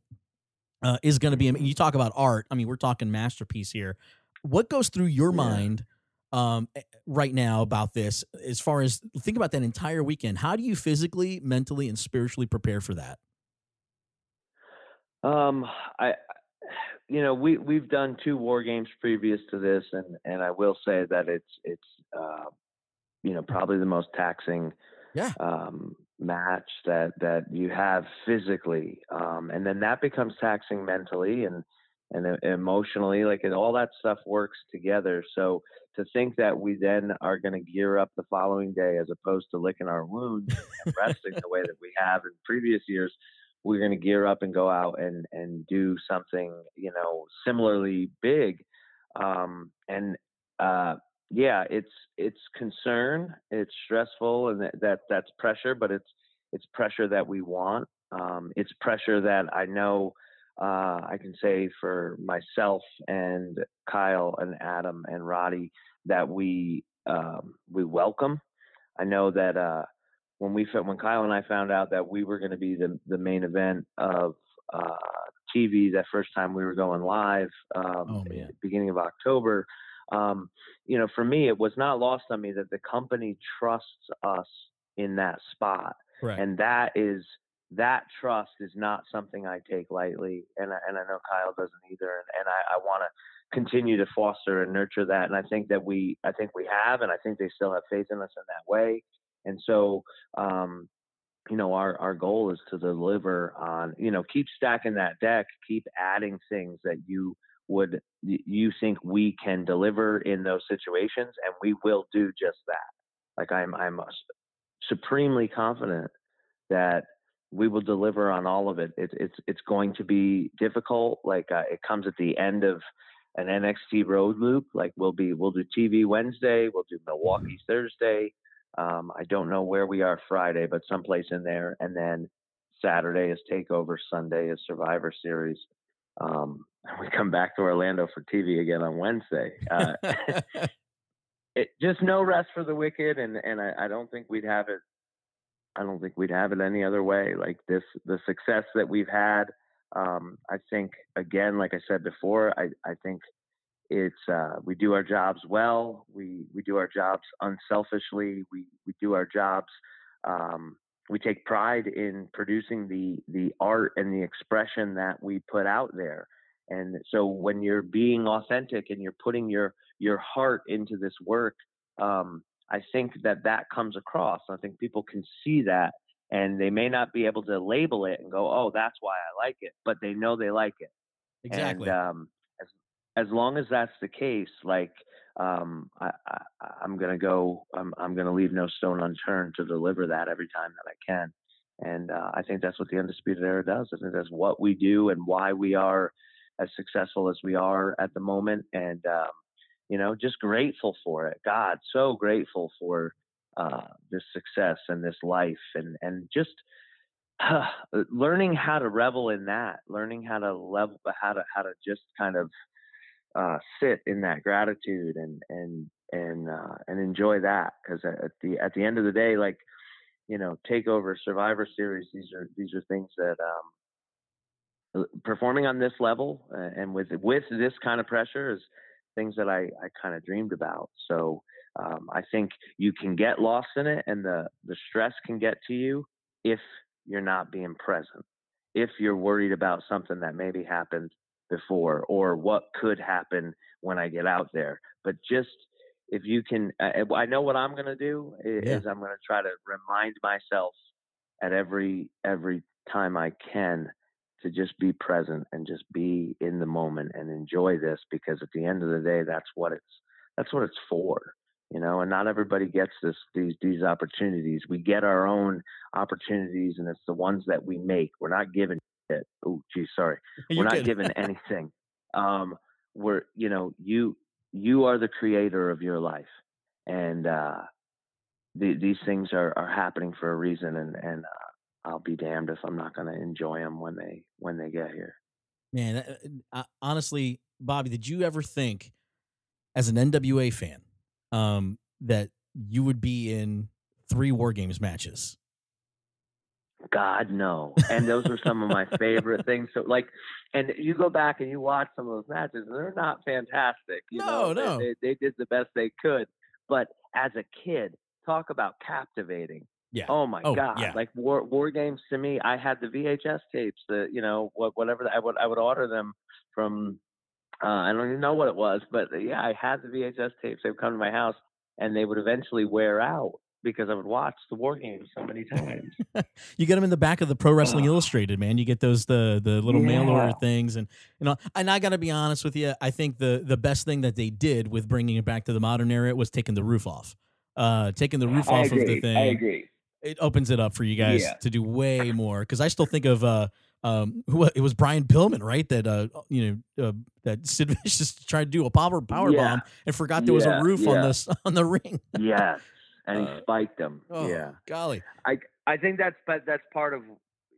uh, is going to be. You talk about art. I mean, we're talking masterpiece here. What goes through your yeah. mind um, eh, right now about this? As far as think about that entire weekend, how do you physically, mentally, and spiritually prepare for that? Um, I, you know, we we've done two war games previous to this, and and I will say that it's it's uh, you know probably the most taxing yeah. um, match that that you have physically um, and then that becomes taxing mentally and and emotionally like and all that stuff works together. So to think that we then are going to gear up the following day as opposed to licking our wounds and resting the way that we have in previous years we're going to gear up and go out and and do something you know similarly big um, and uh, yeah, it's it's concern, it's stressful, and that, that that's pressure, but it's it's pressure that we want. Um, it's pressure that I know uh, I can say for myself and Kyle and Adam and Roddy that we um, we welcome. I know that uh, when we when Kyle and I found out that we were going to be the the main event of uh, TV that first time we were going live um, oh, beginning of October um, you know, for me, it was not lost on me that the company trusts us in that spot, right. and that is that trust is not something I take lightly, and I, and I know Kyle doesn't either, and, and I, I want to continue to foster and nurture that, and I think that we, I think we have, and I think they still have faith in us in that way, and so, um, you know, our our goal is to deliver on, you know, keep stacking that deck, keep adding things that you would you think we can deliver in those situations and we will do just that. Like i'm i'm supremely confident that we will deliver on all of it, it it's it's going to be difficult like uh, it comes at the end of an NXT road loop like we'll be we'll do TV Wednesday we'll do Milwaukee Thursday um, I don't know where we are Friday but someplace in there and then Saturday is takeover Sunday is Survivor Series um, *laughs* we come back to Orlando for TV again on Wednesday. Uh, *laughs* *laughs* it, just no rest for the wicked, and and I, I, don't think we'd have it. I don't think we'd have it any other way. Like this, the success that we've had. Um, I think again, like I said before, I I think it's uh, we do our jobs well. We we do our jobs unselfishly. We we do our jobs um, we take pride in producing the the art and the expression that we put out there and so when you're being authentic and you're putting your your heart into this work um, i think that that comes across i think people can see that and they may not be able to label it and go oh that's why i like it but they know they like it exactly and um, as, as long as that's the case like um, I, am going to go, I'm, I'm going to leave no stone unturned to deliver that every time that I can. And uh, I think that's what the Undisputed Era does. I think that's what we do and why we are as successful as we are at the moment. And um, you know, just grateful for it. God, so grateful for uh, this success and this life, and and just *sighs* uh, learning how to revel in that, learning how to level, how to how to just kind of uh, sit in that gratitude and and and uh, and enjoy that because at the at the end of the day, like you know, Takeover, Survivor Series, these are these are things that um, performing on this level uh, and with with this kind of pressure is things that I I kind of dreamed about. So um, I think you can get lost in it, and the the stress can get to you if you're not being present. If you're worried about something that maybe happened before or what could happen when I get out there, but just if you can, uh, I know what I'm going to do is, Yeah. I'm going to try to remind myself at every every time I can to just be present and just be in the moment and enjoy this because at the end of the day, that's what it's that's what it's for, you know. And not everybody gets this these these opportunities. We get our own opportunities, and it's the ones that we make. We're not given it. Oh, gee, sorry *laughs* we're not given *laughs* anything. Um, we're you know you you are the creator of your life, and uh, the, these things are, are happening for a reason. And and uh, I'll be damned if I'm not going to enjoy them when they when they get here. Man, uh, uh, honestly, Bobby, did you ever think, as an NWA fan, um, that you would be in three War Games matches? God no. And those are some of my favorite *laughs* things. So like, and you go back and you watch some of those matches, and they're not fantastic. You No, know? They- no. They, they did the best they could. But as a kid, talk about captivating. Yeah. Oh my Oh, God! yeah. Like war war games to me, I had the VHS tapes. The you know what whatever I would I would order them from. Uh, I don't even know what it was, but uh, yeah, I had the VHS tapes. They would come to my house, and they would eventually wear out because I would watch the war games so many times. *laughs* You get them in the back of the Pro Wrestling. Illustrated, man. You get those the the little mail order things, and you know. And I got to be honest with you, I think the the best thing that they did with bringing it back to the modern era was taking the roof off. Uh, taking the roof off of the thing. I agree. It opens it up for you guys Yeah. to do way more because I still think of uh um who it was Brian Pillman right that uh you know uh, that *laughs* Sid Vicious tried to do a power power Yeah. bomb and forgot there was a roof on yeah. the s- *laughs* on the ring. Yes, and he Uh, spiked them. Oh, yeah. golly. I I think that's but that's part of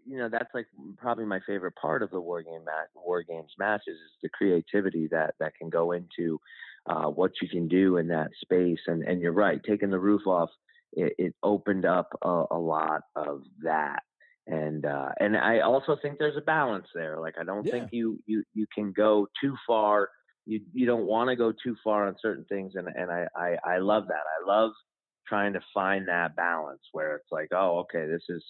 you know that's like probably my favorite part of the war game match, war games matches is the creativity that that can go into uh, what you can do in that space and and you're right taking the roof off it, it opened up a, a lot of that and uh, and I also think there's a balance there like I don't Yeah. think you you you can go too far you you don't want to go too far on certain things and and I, I I love that I love trying to find that balance where it's like, oh, okay, this is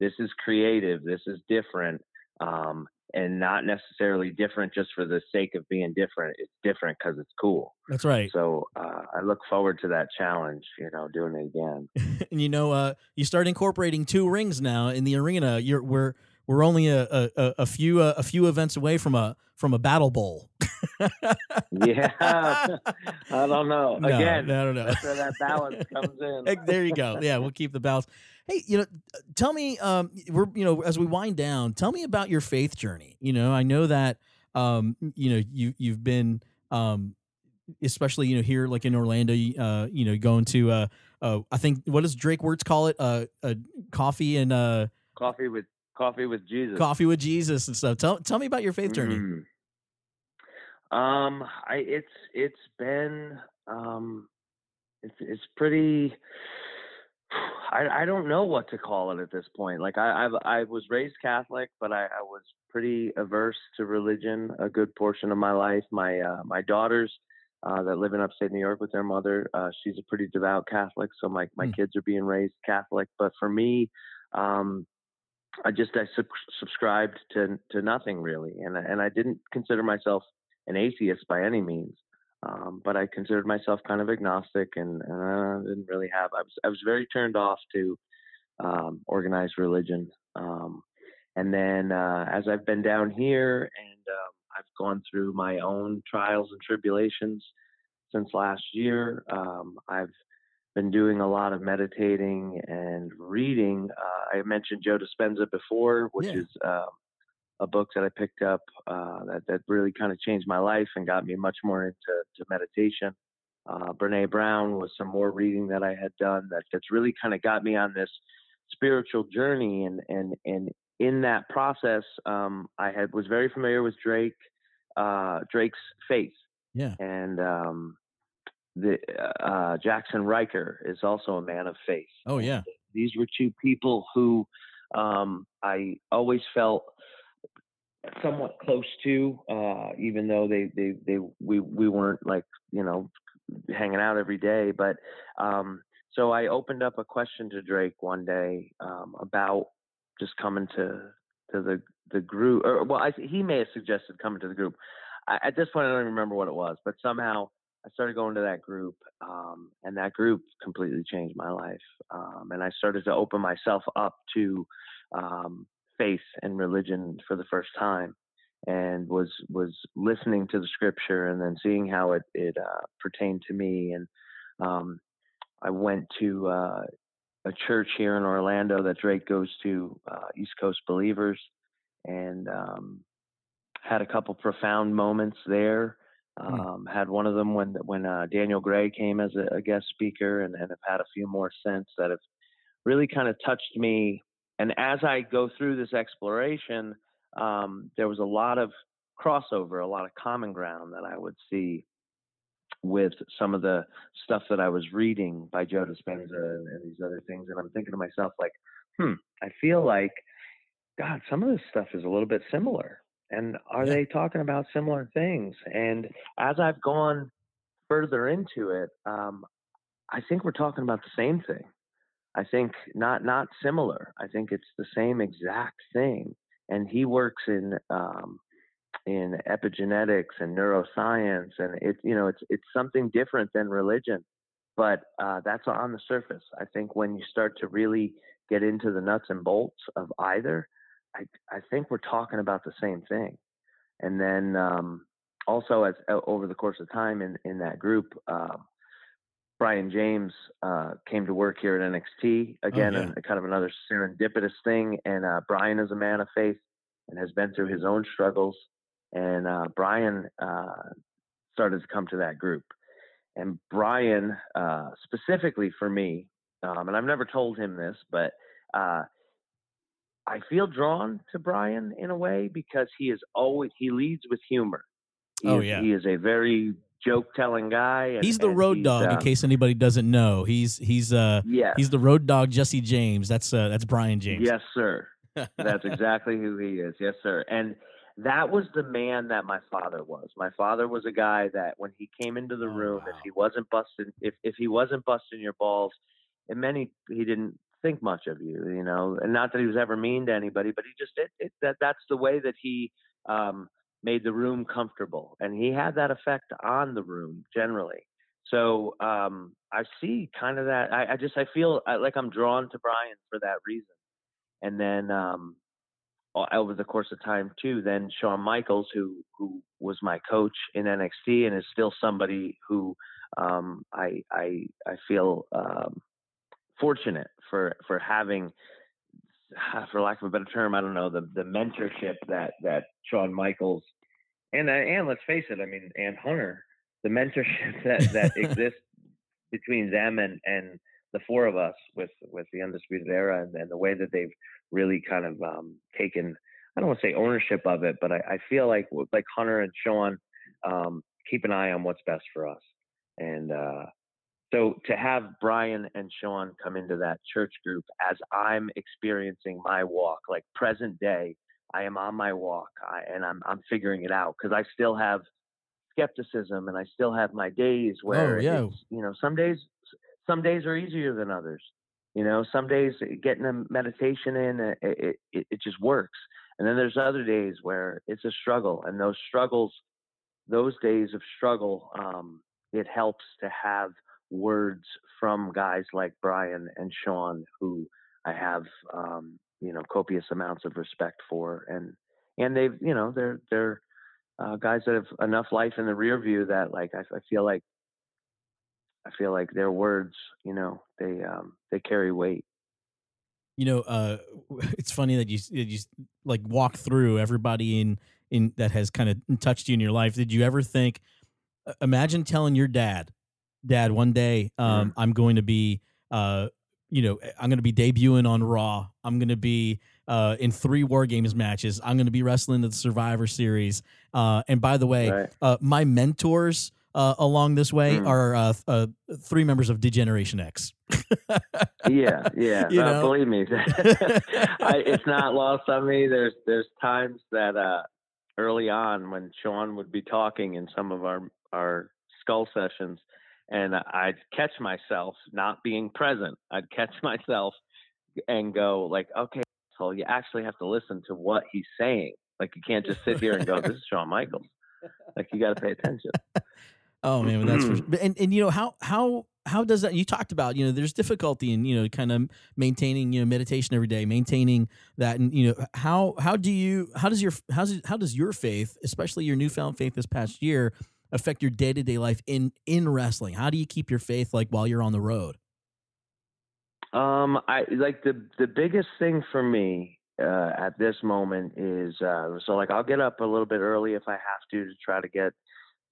this is creative, this is different, um, and not necessarily different just for the sake of being different. It's different because it's cool. That's right. So uh, I look forward to that challenge. You know, doing it again. *laughs* and you know uh you start incorporating two rings now in the arena. You're we're we're only a a, a- a few uh, a few events away from a from a battle bowl. yeah, *laughs* *laughs* I don't know. No, Again, no, no, no. that's where that balance comes in. There you go. Yeah, we'll keep the balance. Hey, you know, tell me, um, we're you know, as we wind down, tell me about your faith journey. You know, I know that, um, you know, you you've been, um, especially you know here like in Orlando, uh, you know, going to, uh, uh, I think what does Drake Wuertz call it? Uh, uh coffee and uh, Coffee with coffee with Jesus. coffee with Jesus and stuff. Tell tell me about your faith journey. Mm. Um, I it's it's been um, it's it's pretty. I I don't know what to call it at this point. Like I I've, I was raised Catholic, but I, I was pretty averse to religion a good portion of my life. My uh, my daughters. Uh, that live in upstate New York with their mother. Uh, she's a pretty devout Catholic, so my, my Hmm. kids are being raised Catholic. But for me, um, I just I sub- subscribed to to nothing really, and and I didn't consider myself an atheist by any means, um, but I considered myself kind of agnostic, and, and I didn't really have. I was I was very turned off to um, organized religion, um, and then uh, as I've been down here and um, I've gone through my own trials and tribulations since last year, um, I've been doing a lot of meditating and reading. Uh, I mentioned Joe Dispenza before, which Yeah. is uh, a book that I picked up uh, that that really kind of changed my life and got me much more into to meditation. Uh, Brene Brown was some more reading that I had done that that's really kind of got me on this spiritual journey and and and in that process um, I had was very familiar with Drake uh, Drake's faith Yeah. and um, the uh, Jaxson Ryker is also a man of faith Oh yeah. these were two people who um, I always felt somewhat close to, uh, even though they, they, they, we, we weren't like, you know, hanging out every day. But um, so I opened up a question to Drake one day um, about just coming to to the the group. Or well, I, he may have suggested coming to the group. I, at this point, I don't even remember what it was, but somehow I started going to that group, um, and that group completely changed my life. Um, and I started to open myself up to um, faith and religion for the first time, and was was listening to the scripture and then seeing how it it uh, pertained to me. And um, I went to uh, a church here in Orlando that Drake goes to, uh, East Coast Believers, and um, had a couple profound moments there. Hmm. Um, Had one of them when when uh, Daniel Gray came as a, a guest speaker, and, and have had a few more since that have really kind of touched me. And as I go through this exploration, um, there was a lot of crossover, a lot of common ground that I would see with some of the stuff that I was reading by Joe Dispenza and, and these other things. And I'm thinking to myself, like, hmm, I feel like, God, some of this stuff is a little bit similar. And are they talking about similar things? And as I've gone further into it, um, I think we're talking about the same thing. I think not not similar. I think it's the same exact thing. And he works in um, in epigenetics and neuroscience, and it you know it's it's something different than religion, but uh, that's on the surface. I think when you start to really get into the nuts and bolts of either, I I think we're talking about the same thing. And then um, also as over the course of time in in that group. Uh, Brian James uh, came to work here at NXT again, yeah. and kind of another serendipitous thing. And uh, Brian is a man of faith and has been through his own struggles. And uh, Brian uh, started to come to that group. And Brian, uh, specifically for me, um, and I've never told him this, but uh, I feel drawn to Brian in a way because he is always he leads with humor. He Oh, is, yeah. he is a very joke telling guy. And, He's the road he's, dog. in um, case anybody doesn't know, he's he's uh yeah, he's the Road Dogg Jesse James. That's uh that's Brian James. Yes, sir. *laughs* That's exactly who he is. Yes, sir. And that was the man that my father was. My father was a guy that when he came into the Oh, room, if he wasn't busting, if if he wasn't busting your balls, and many he, he didn't think much of you, you know. And not that he was ever mean to anybody, but he just it, it that that's the way that he um, made the room comfortable, and he had that effect on the room generally. So um, I see kind of that. I, I just I feel like I'm drawn to Brian for that reason and then um, over the course of time too, then Shawn Michaels, who who was my coach in NXT and is still somebody who um, I I I feel um, fortunate for for having, *sighs* for lack of a better term, I don't know the the mentorship that that Shawn Michaels and uh, and let's face it, I mean, and Hunter, the mentorship that that *laughs* exists between them and and the four of us with with the undisputed era and, and the way that they've really kind of um, taken I don't want to say ownership of it, but I, I feel like like Hunter and Shawn um, keep an eye on what's best for us. And uh, so to have Brian and Shawn come into that church group as I'm experiencing my walk, like present day, I am on my walk I, and I'm I'm figuring it out because I still have skepticism and I still have my days where Oh, yeah. it's, you know some days some days are easier than others. You know, some days getting a meditation in it, it, it, it just works, and then there's other days where it's a struggle, and those struggles, those days of struggle, um, it helps to have words from guys like Brian and Shawn, who I have, um, you know, copious amounts of respect for, and and they've, you know, they're they're uh, guys that have enough life in the rear view that like I, I feel like I feel like their words, you know, they um, they carry weight. You know, uh, *laughs* it's funny that you you like walk through everybody in in that has kind of touched you in your life. Did you ever think? uh, Imagine telling your dad, "Dad, one day um, I'm going to be, uh, you know, I'm going to be debuting on Raw. I'm going to be uh, in three War Games matches. I'm going to be wrestling at the Survivor Series. Uh, and by the way, Right. uh, my mentors uh, along this way Mm. are uh, uh, three members of Degeneration X. yeah, yeah. *laughs* You no, believe me, *laughs* *laughs* I, it's not lost on me. There's there's times that uh, early on when Shawn would be talking in some of our our skull sessions, and I'd catch myself not being present. I'd catch *laughs* myself and go like, okay, so you actually have to listen to what he's saying. Like you can't just sit here and go, this is Shawn Michaels. Like you got to pay attention. Oh man, that's for, Mm-hmm. and and you know how how how does that? You talked about you know there's difficulty in you know kind of maintaining you know meditation every day, maintaining that, and you know how how do you how does your how's how does your faith, especially your newfound faith this past year, affect your day to day life in in wrestling? How do you keep your faith like while you're on the road? Um, I like the the biggest thing for me uh, at this moment is uh, so like I'll get up a little bit early if I have to to try to get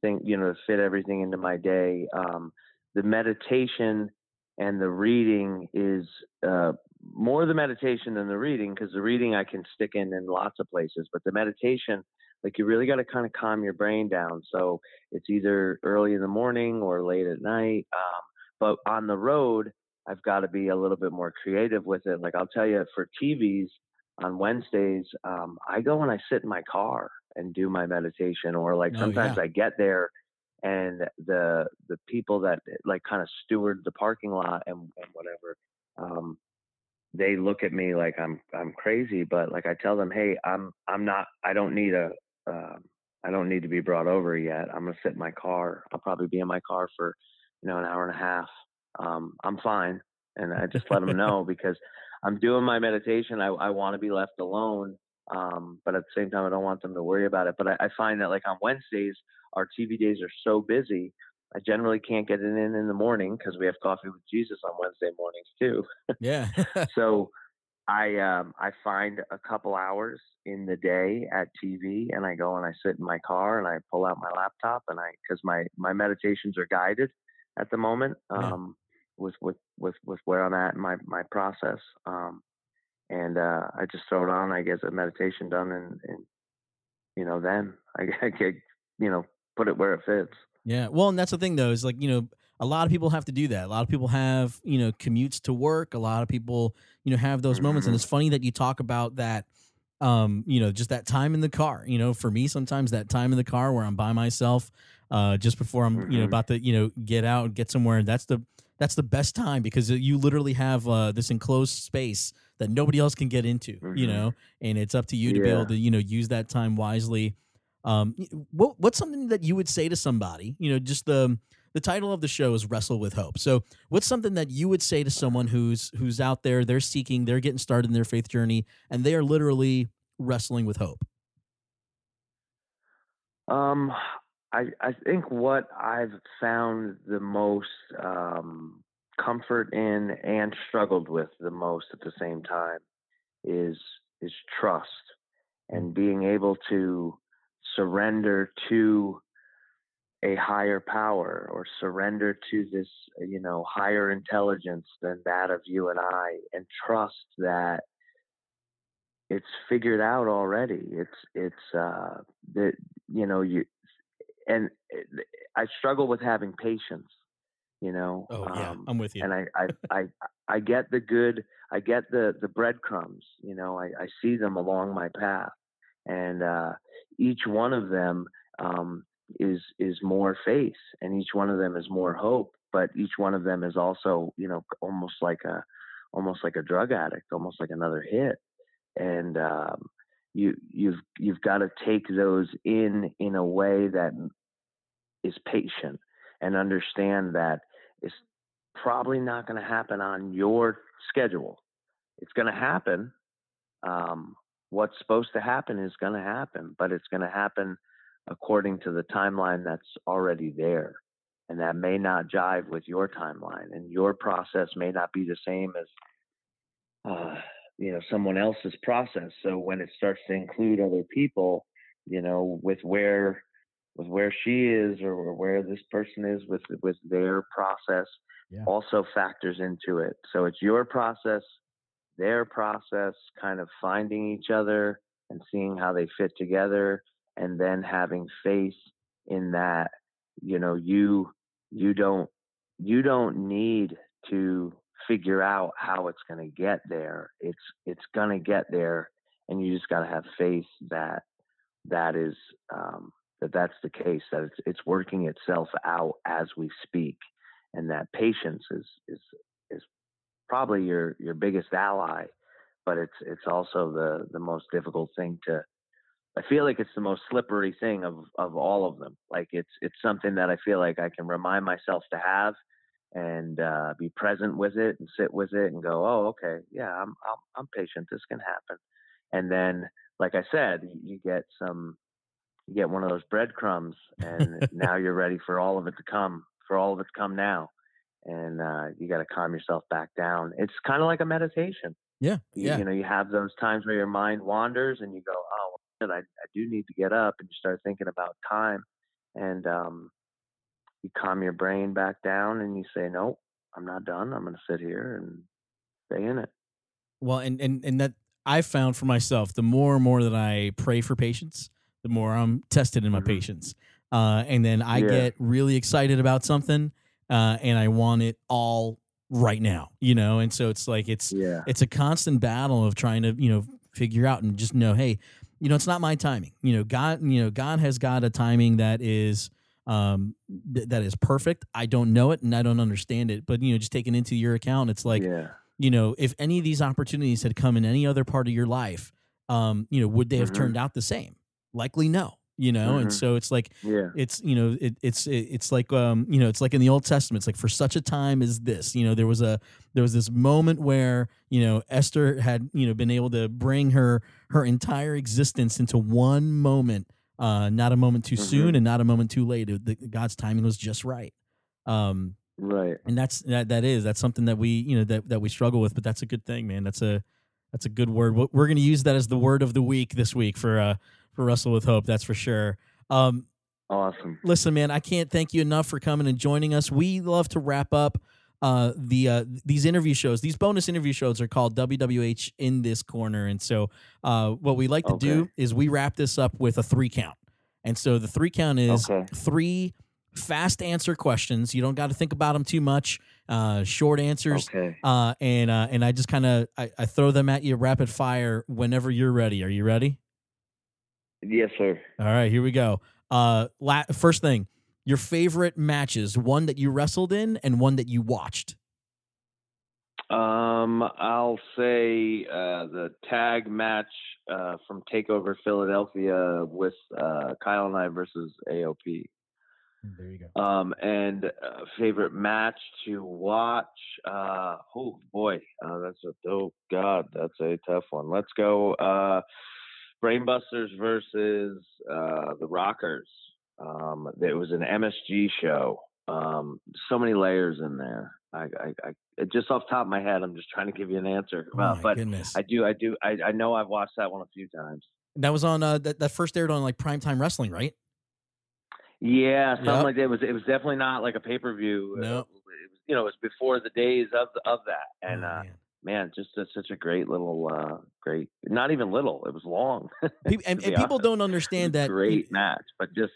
thing you know fit everything into my day. Um, the meditation and the reading is uh, more the meditation than the reading because the reading I can stick in in lots of places, but the meditation like you really got to kind of calm your brain down. So it's either early in the morning or late at night. Um, but on the road, I've got to be a little bit more creative with it. Like I'll tell you, for TVs on Wednesdays, um, I go and I sit in my car and do my meditation, or like Oh, sometimes yeah. I get there and the the people that like kind of steward the parking lot and, and whatever, um, they look at me like I'm I'm crazy, but like I tell them, hey, I'm I'm not I don't need a um, I don't need to be brought over yet. I'm gonna sit in my car. I'll probably be in my car for you know an hour and a half. Um, I'm fine, and I just let them know because I'm doing my meditation. I I want to be left alone, um, but at the same time, I don't want them to worry about it. But I, I find that like on Wednesdays, our TV days are so busy. I generally can't get it in in the morning because we have coffee with Jesus on Wednesday mornings too Yeah, *laughs* so I um I find a couple hours in the day at TV and I go and I sit in my car and I pull out my laptop and I because my my meditations are guided at the moment Yeah. um with with with with where I'm at in my my process um and uh I just throw it on I get a meditation done and and you know then *laughs* I, I get you know put it where it fits yeah. Well, and that's the thing though is like you know a lot of people have to do that. A lot of people have you know commutes to work. A lot of people you know have those moments, and Mhm. it's funny that you talk about that. Um, you know, just that time in the car. You know, for me, sometimes that time in the car where I'm by myself, uh, just before I'm you know Mhm. about to you know get out and get somewhere. That's the that's the best time because you literally have uh, this enclosed space that nobody else can get into. You Mhm. know, and it's up to you to be able to you know use that time wisely. Um, what what's something that you would say to somebody? You know, just the the title of the show is Wrestle with Hope. So, what's something that you would say to someone who's who's out there, they're seeking, they're getting started in their faith journey, and they are literally wrestling with hope? Um, I I think what I've found the most um, comfort in and struggled with the most at the same time is is trust and being able to surrender to a higher power or surrender to this you know higher intelligence than that of you and I and trust that it's figured out already. It's it's uh that you know you and I struggle with having patience you know Oh yeah, um, I'm with you. and I, I *laughs* I I get the good I get the the breadcrumbs you know I, I see them along my path. And uh, each one of them um, is is more faith and each one of them is more hope but each one of them is also you know almost like a almost like a drug addict almost like another hit and um, you you've you've got to take those in in a way that is patient and understand that it's probably not going to happen on your schedule. It's going to happen. Um, what's supposed to happen is going to happen, but it's going to happen according to the timeline that's already there. And that may not jive with your timeline, and your process may not be the same as uh, you know someone else's process. So when it starts to include other people, you know, with where with where she is or where this person is with with their process, Yeah. also factors into it. So it's your process, their process, kind of finding each other and seeing how they fit together, and then having faith in that. You know, you you don't you don't need to figure out how it's going to get there. It's it's going to get there, and you just got to have faith that that is um, that that's the case. That it's it's working itself out as we speak, and that patience is is is probably your your biggest ally, but it's it's also the the most difficult thing to. I feel like it's the most slippery thing of of all of them. Like it's it's something that I feel like I can remind myself to have and uh, be present with it and sit with it and go, oh, okay, yeah, I'm I'm, I'm patient. This can happen. And then, like I said, you get some, you get one of those breadcrumbs, and *laughs* now you're ready for all of it to come, for all of it to come now, and uh, you got to calm yourself back down. It's kind of like a meditation. Yeah, You, yeah. you know, you have those times where your mind wanders, and you go, oh, I I do need to get up, and you start thinking about time, and um, you calm your brain back down and you say, nope, I'm not done. I'm going to sit here and stay in it. Well, and and and that I found for myself, the more and more that I pray for patience, the more I'm tested in my Mhm. patience. Uh, and then I Yeah. get really excited about something, uh, and I want it all right now, you know. And so it's like it's Yeah. it's a constant battle of trying to you know figure out and just know, hey, you know, it's not my timing. You know, God, you know, God has got a timing that is um th- that is perfect. I don't know it and I don't understand it, but you know, just taking into your account, it's like yeah. you know, if any of these opportunities had come in any other part of your life, um, you know, would they have Mhm. turned out the same? Likely no. You know, and Mhm. so it's like Yeah. it's you know it, it's it, it's like um you know it's like in the Old Testament. It's like for such a time as this. You know, there was a there was this moment where you know Esther had you know been able to bring her her entire existence into one moment. Uh, not a moment too soon Mhm. and not a moment too late. It- the, God's timing was just right. Um, Right. and that's that that is that's something that we you know that that we struggle with but that's a good thing man that's a that's a good word we're going to use that as the word of the week this week for uh for wrestle with hope that's for sure um Awesome. listen man i can't thank you enough for coming and joining us we love to wrap up uh the uh these interview shows these bonus interview shows are called wwh in this corner and so uh what we like to do is we wrap this up with a three count and so the three count is Okay. three fast answer questions. You don't got to think about them too much. Uh, short answers. Okay. Uh, and uh, and I just kind of I, I throw them at you rapid fire whenever you're ready. Are you ready? Yes, sir. All right, here we go. Uh, la- first thing, your favorite matches, one that you wrestled in and one that you watched. Um, I'll say uh, the tag match uh, from Takeover Philadelphia with uh, Kyle and I versus AOP. There you go. Um, and uh, favorite match to watch? Uh, oh boy, uh, that's a oh god, that's a tough one. Let's go. Uh, Brainbusters versus uh, the Rockers. Um, it was an MSG show. Um, so many layers in there. I, I, I just off the top of my head, I'm just trying to give you an answer. Oh Uh, but goodness, I do, I do, I, I know I've watched that one a few times. that was on uh, that that first aired on like primetime wrestling, right? Yeah, something Yep. like that. It was it was definitely not like a pay per view. No. it was you know it was before the days of the, of that, and Oh, uh, man. just a, such a great little, uh, great. Not even little. It was long. *laughs* And, and people don't understand that great match, but just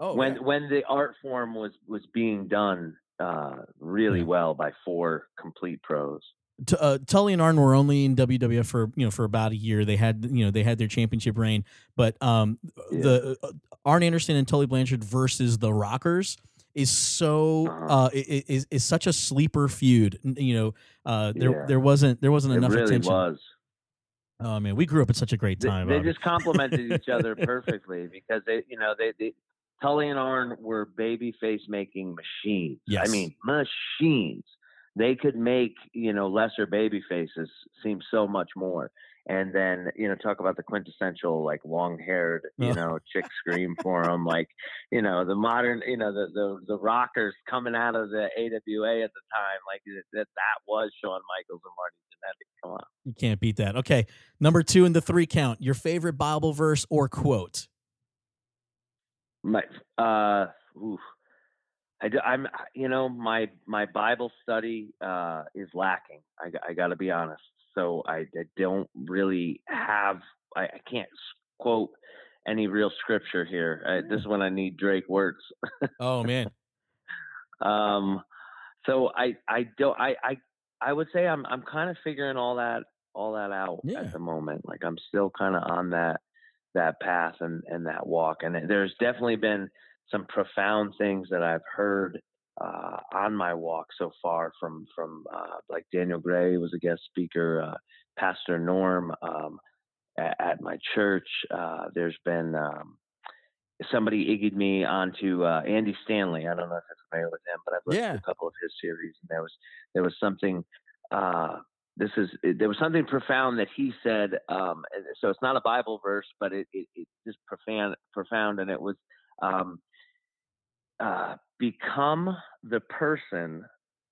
Oh, when yeah. when the art form was was being done uh, really Yeah. well by four complete pros. T- uh, Tully and Arn were only in WWF for you know for about a year. They had you know they had their championship reign, but um, Yeah. the uh, Arn Anderson and Tully Blanchard versus the Rockers is so Uh-huh. uh, is is such a sleeper feud. You know, uh, there Yeah. there wasn't there wasn't It enough really attention. was. Oh man, we grew up at such a great time. they Bobby. just complemented each other perfectly because they, you know, they, they Tully and Arn were baby face making machines. Yes. I mean machines. they could make you know lesser baby faces seem so much more and then you know talk about the quintessential like long haired you know chick *laughs* scream for them like you know the modern you know the, the the rockers coming out of the AWA at the time like that that was Shawn Michaels and Marty Jannetty come on You can't beat that. Okay, number two in the three count. Your favorite Bible verse or quote? my uh oof. I do, I'm you know my my Bible study uh is lacking I I got to be honest so I, I don't really have I, I can't quote any real scripture here uh, this is when I need Drake Wuertz. Oh man, *laughs* um so I I don't I I I would say I'm I'm kind of figuring all that all that out Yeah. at the moment like I'm still kind of on that that path and and that walk and there's definitely been some profound things that I've heard uh, on my walk so far from from uh, like Daniel Gray was a guest speaker, uh, Pastor Norm um, at, at my church. Uh, there's been um, somebody iggied me onto uh, Andy Stanley. I don't know if you're familiar with him, but I've listened Yeah. to a couple of his series, and there was there was something. Uh, this is there was something profound that he said. Um, so it's not a Bible verse, but it, it it's just profound, profound, and it was um, uh, become the person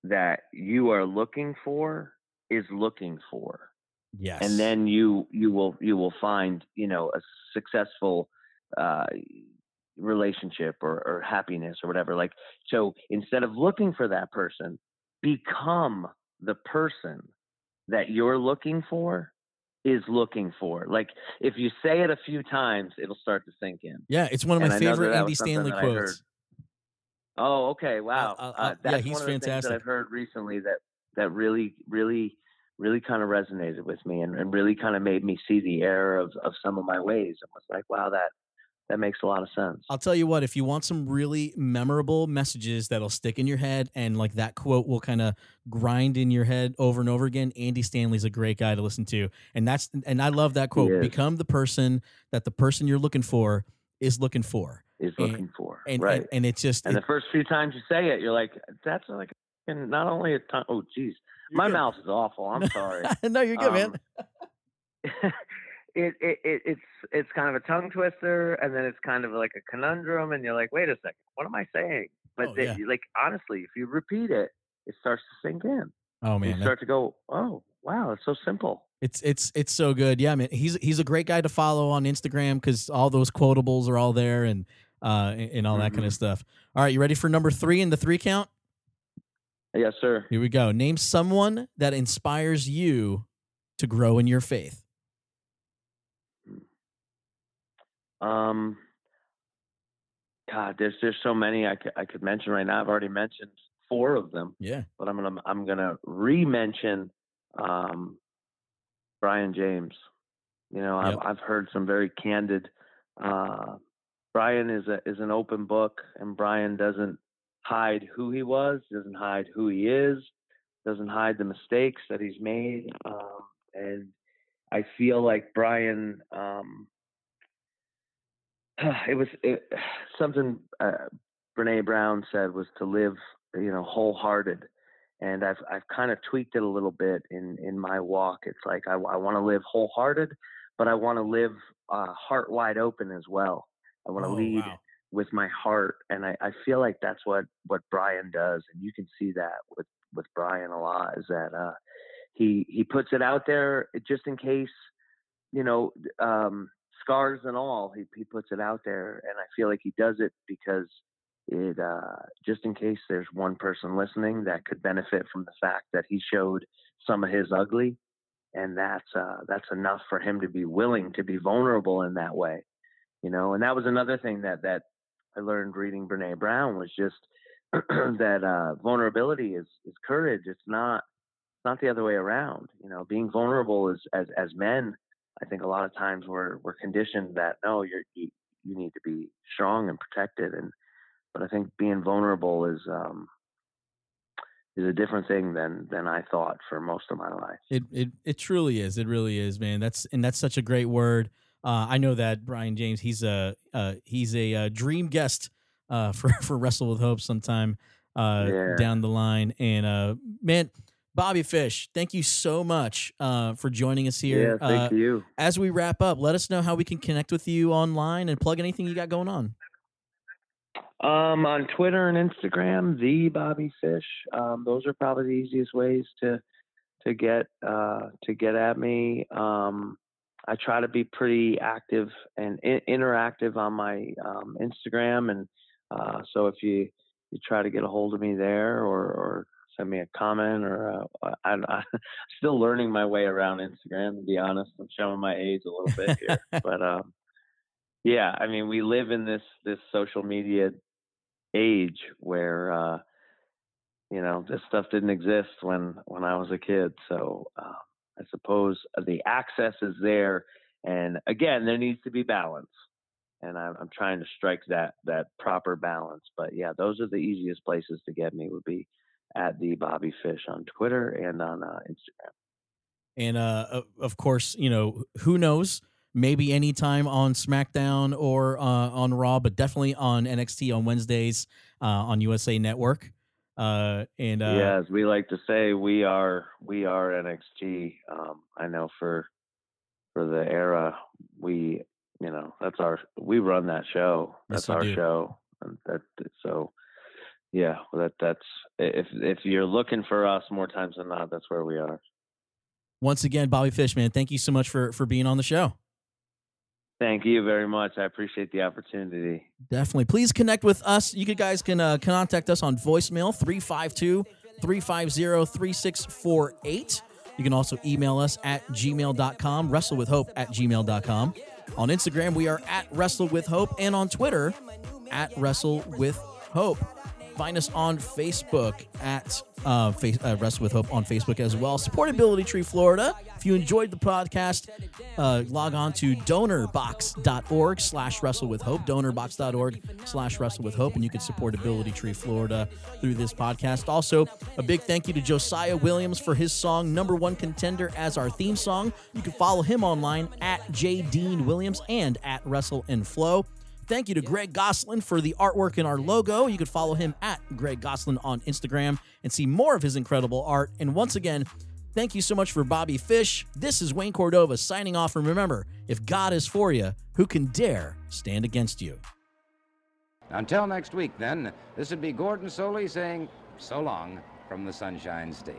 that you are looking for is looking for yes. and then you you will you will find you know a successful uh relationship or, or happiness or whatever like so instead of looking for that person become the person that you're looking for is looking for like if you say it a few times it'll start to sink in yeah, it's one of my that favorite Andy Stanley that I heard. quotes. Oh, okay. Wow. uh, Uh, uh, yeah, that's he's one of the things fantastic. that I've heard recently that that really, really, really kind of resonated with me and, and really kind of made me see the error of, of some of my ways. I was like, wow, that that makes a lot of sense. I'll tell you what, if you want some really memorable messages that'll stick in your head and like that quote will kind of grind in your head over and over again, Andy Stanley's a great guy to listen to. And that's and I love that quote. Become the person that the person you're looking for is looking for. Is And- looking for And right. and, and it's just And it- the first few times you say it, you're like, that's like, and not only a ton. Oh, geez, my good. mouth is awful. I'm sorry. *laughs* no, you're good, man. Um, *laughs* it, it, it it's it's kind of a tongue twister, and then it's kind of like a conundrum, and you're like, wait a second, what am I saying? But Oh, they- yeah. like honestly, if you repeat it, it starts to sink in. Oh man, you that- start to go, oh wow, it's so simple. It's it's it's so good. Yeah, man. He's he's a great guy to follow on Instagram because all those quotables are all there and uh and, and all that kind of stuff. All right, you ready for number three in the three count? Yes, sir. Here we go. Name someone that inspires you to grow in your faith. Um, God, there's there's so many I could I could mention right now. I've already mentioned four of them. Yeah. but I'm gonna I'm gonna re-mention um, Brian James. You know, Yep. I've I've heard some very candid. Uh, Brian is a is an open book, and Brian doesn't hide who he was, doesn't hide who he is, doesn't hide the mistakes that he's made, um, and I feel like Brian. Um, *sighs* it was it, *sighs* something uh, Brene Brown said was to live, you know, wholehearted. And I've I've kind of tweaked it a little bit in in my walk. It's like I, I want to live wholehearted, but I want to live uh, heart wide open as well. I want to Oh, lead wow. with my heart, and I, I feel like that's what what Brian does, and you can see that with with Brian a lot. Is that uh, he he puts it out there just in case, you know, um, scars and all. He he puts it out there, and I feel like he does it because it uh, just in case there's one person listening that could benefit from the fact that he showed some of his ugly, and that's uh, that's enough for him to be willing to be vulnerable in that way, you know. And that was another thing that that I learned reading Brene Brown was just *clears throat* that uh, vulnerability is is courage. It's not it's not the other way around. You know, being vulnerable is as as men. I think a lot of times we're we're conditioned that no, you're you, you need to be strong and protected, and but I think being vulnerable is um, is a different thing than than I thought for most of my life. It it it truly is. It really is, man. That's and that's such a great word. Uh, I know that Brian James. He's a uh, he's a uh, dream guest uh, *laughs* for for Wrestle with Hope sometime. uh, Yeah. down the line. And uh, man, Bobby Fish, thank you so much uh, for joining us here. Yeah, thank you. As we wrap up, let us know how we can connect with you online and plug anything you got going on. Um, on Twitter and Instagram, the Bobby Fish. Um, those are probably the easiest ways to to get uh, to get at me. Um, I try to be pretty active and I- interactive on my um, Instagram, and uh, so if you you try to get a hold of me there or, or send me a comment or uh, I, I'm *laughs* still learning my way around Instagram. To be honest, I'm showing my age a little bit here, *laughs* but um, yeah, I mean, we live in this this social media age where uh, you know this stuff didn't exist when when I was a kid. So uh, I suppose the access is there, and again, there needs to be balance, and I'm, I'm trying to strike that that proper balance. But yeah, those are the easiest places to get me would be at the Bobby Fish on Twitter and on uh, Instagram. And uh, of course, you know, who knows? Maybe anytime on SmackDown or uh, on Raw, but definitely on NXT on Wednesdays uh, on USA Network. Uh, and uh, yeah, as we like to say, we are we are NXT. Um, I know for for the era, we you know that's our we run that show. That's you our do. show, and that so yeah, that that's if if you're looking for us more times than not, that's where we are. once again, Bobby Fishman, thank you so much for for being on the show. Thank you very much. I appreciate the opportunity. Definitely. Please connect with us. You guys can uh, contact us on voicemail 352 350 3648. You can also email us at gmail.com, wrestlewithhope at gmail.com. On Instagram, we are at Wrestle with Hope, and on Twitter, at Wrestle with Hope. Find us on Facebook at uh, face, uh, Wrestle with Hope on Facebook as well. Support Ability Tree Florida. If you enjoyed the podcast, uh, log on to donorbox.org slash wrestle with hope, donorbox.org slash wrestle with hope, and you can support Ability Tree Florida through this podcast. Also, a big thank you to Josiah Williams for his song Number One Contender as our theme song. You can follow him online at J. Dean Williams and at Wrestle and Flow. Thank you to Greg Goslin for the artwork in our logo. You can follow him at Greg Goslin on Instagram and see more of his incredible art. And once again, thank you so much for Bobby Fish. This is Wayne Cordova signing off. And remember, if God is for you, who can dare stand against you? Until next week, then, this would be Gordon Solie saying so long from the Sunshine State.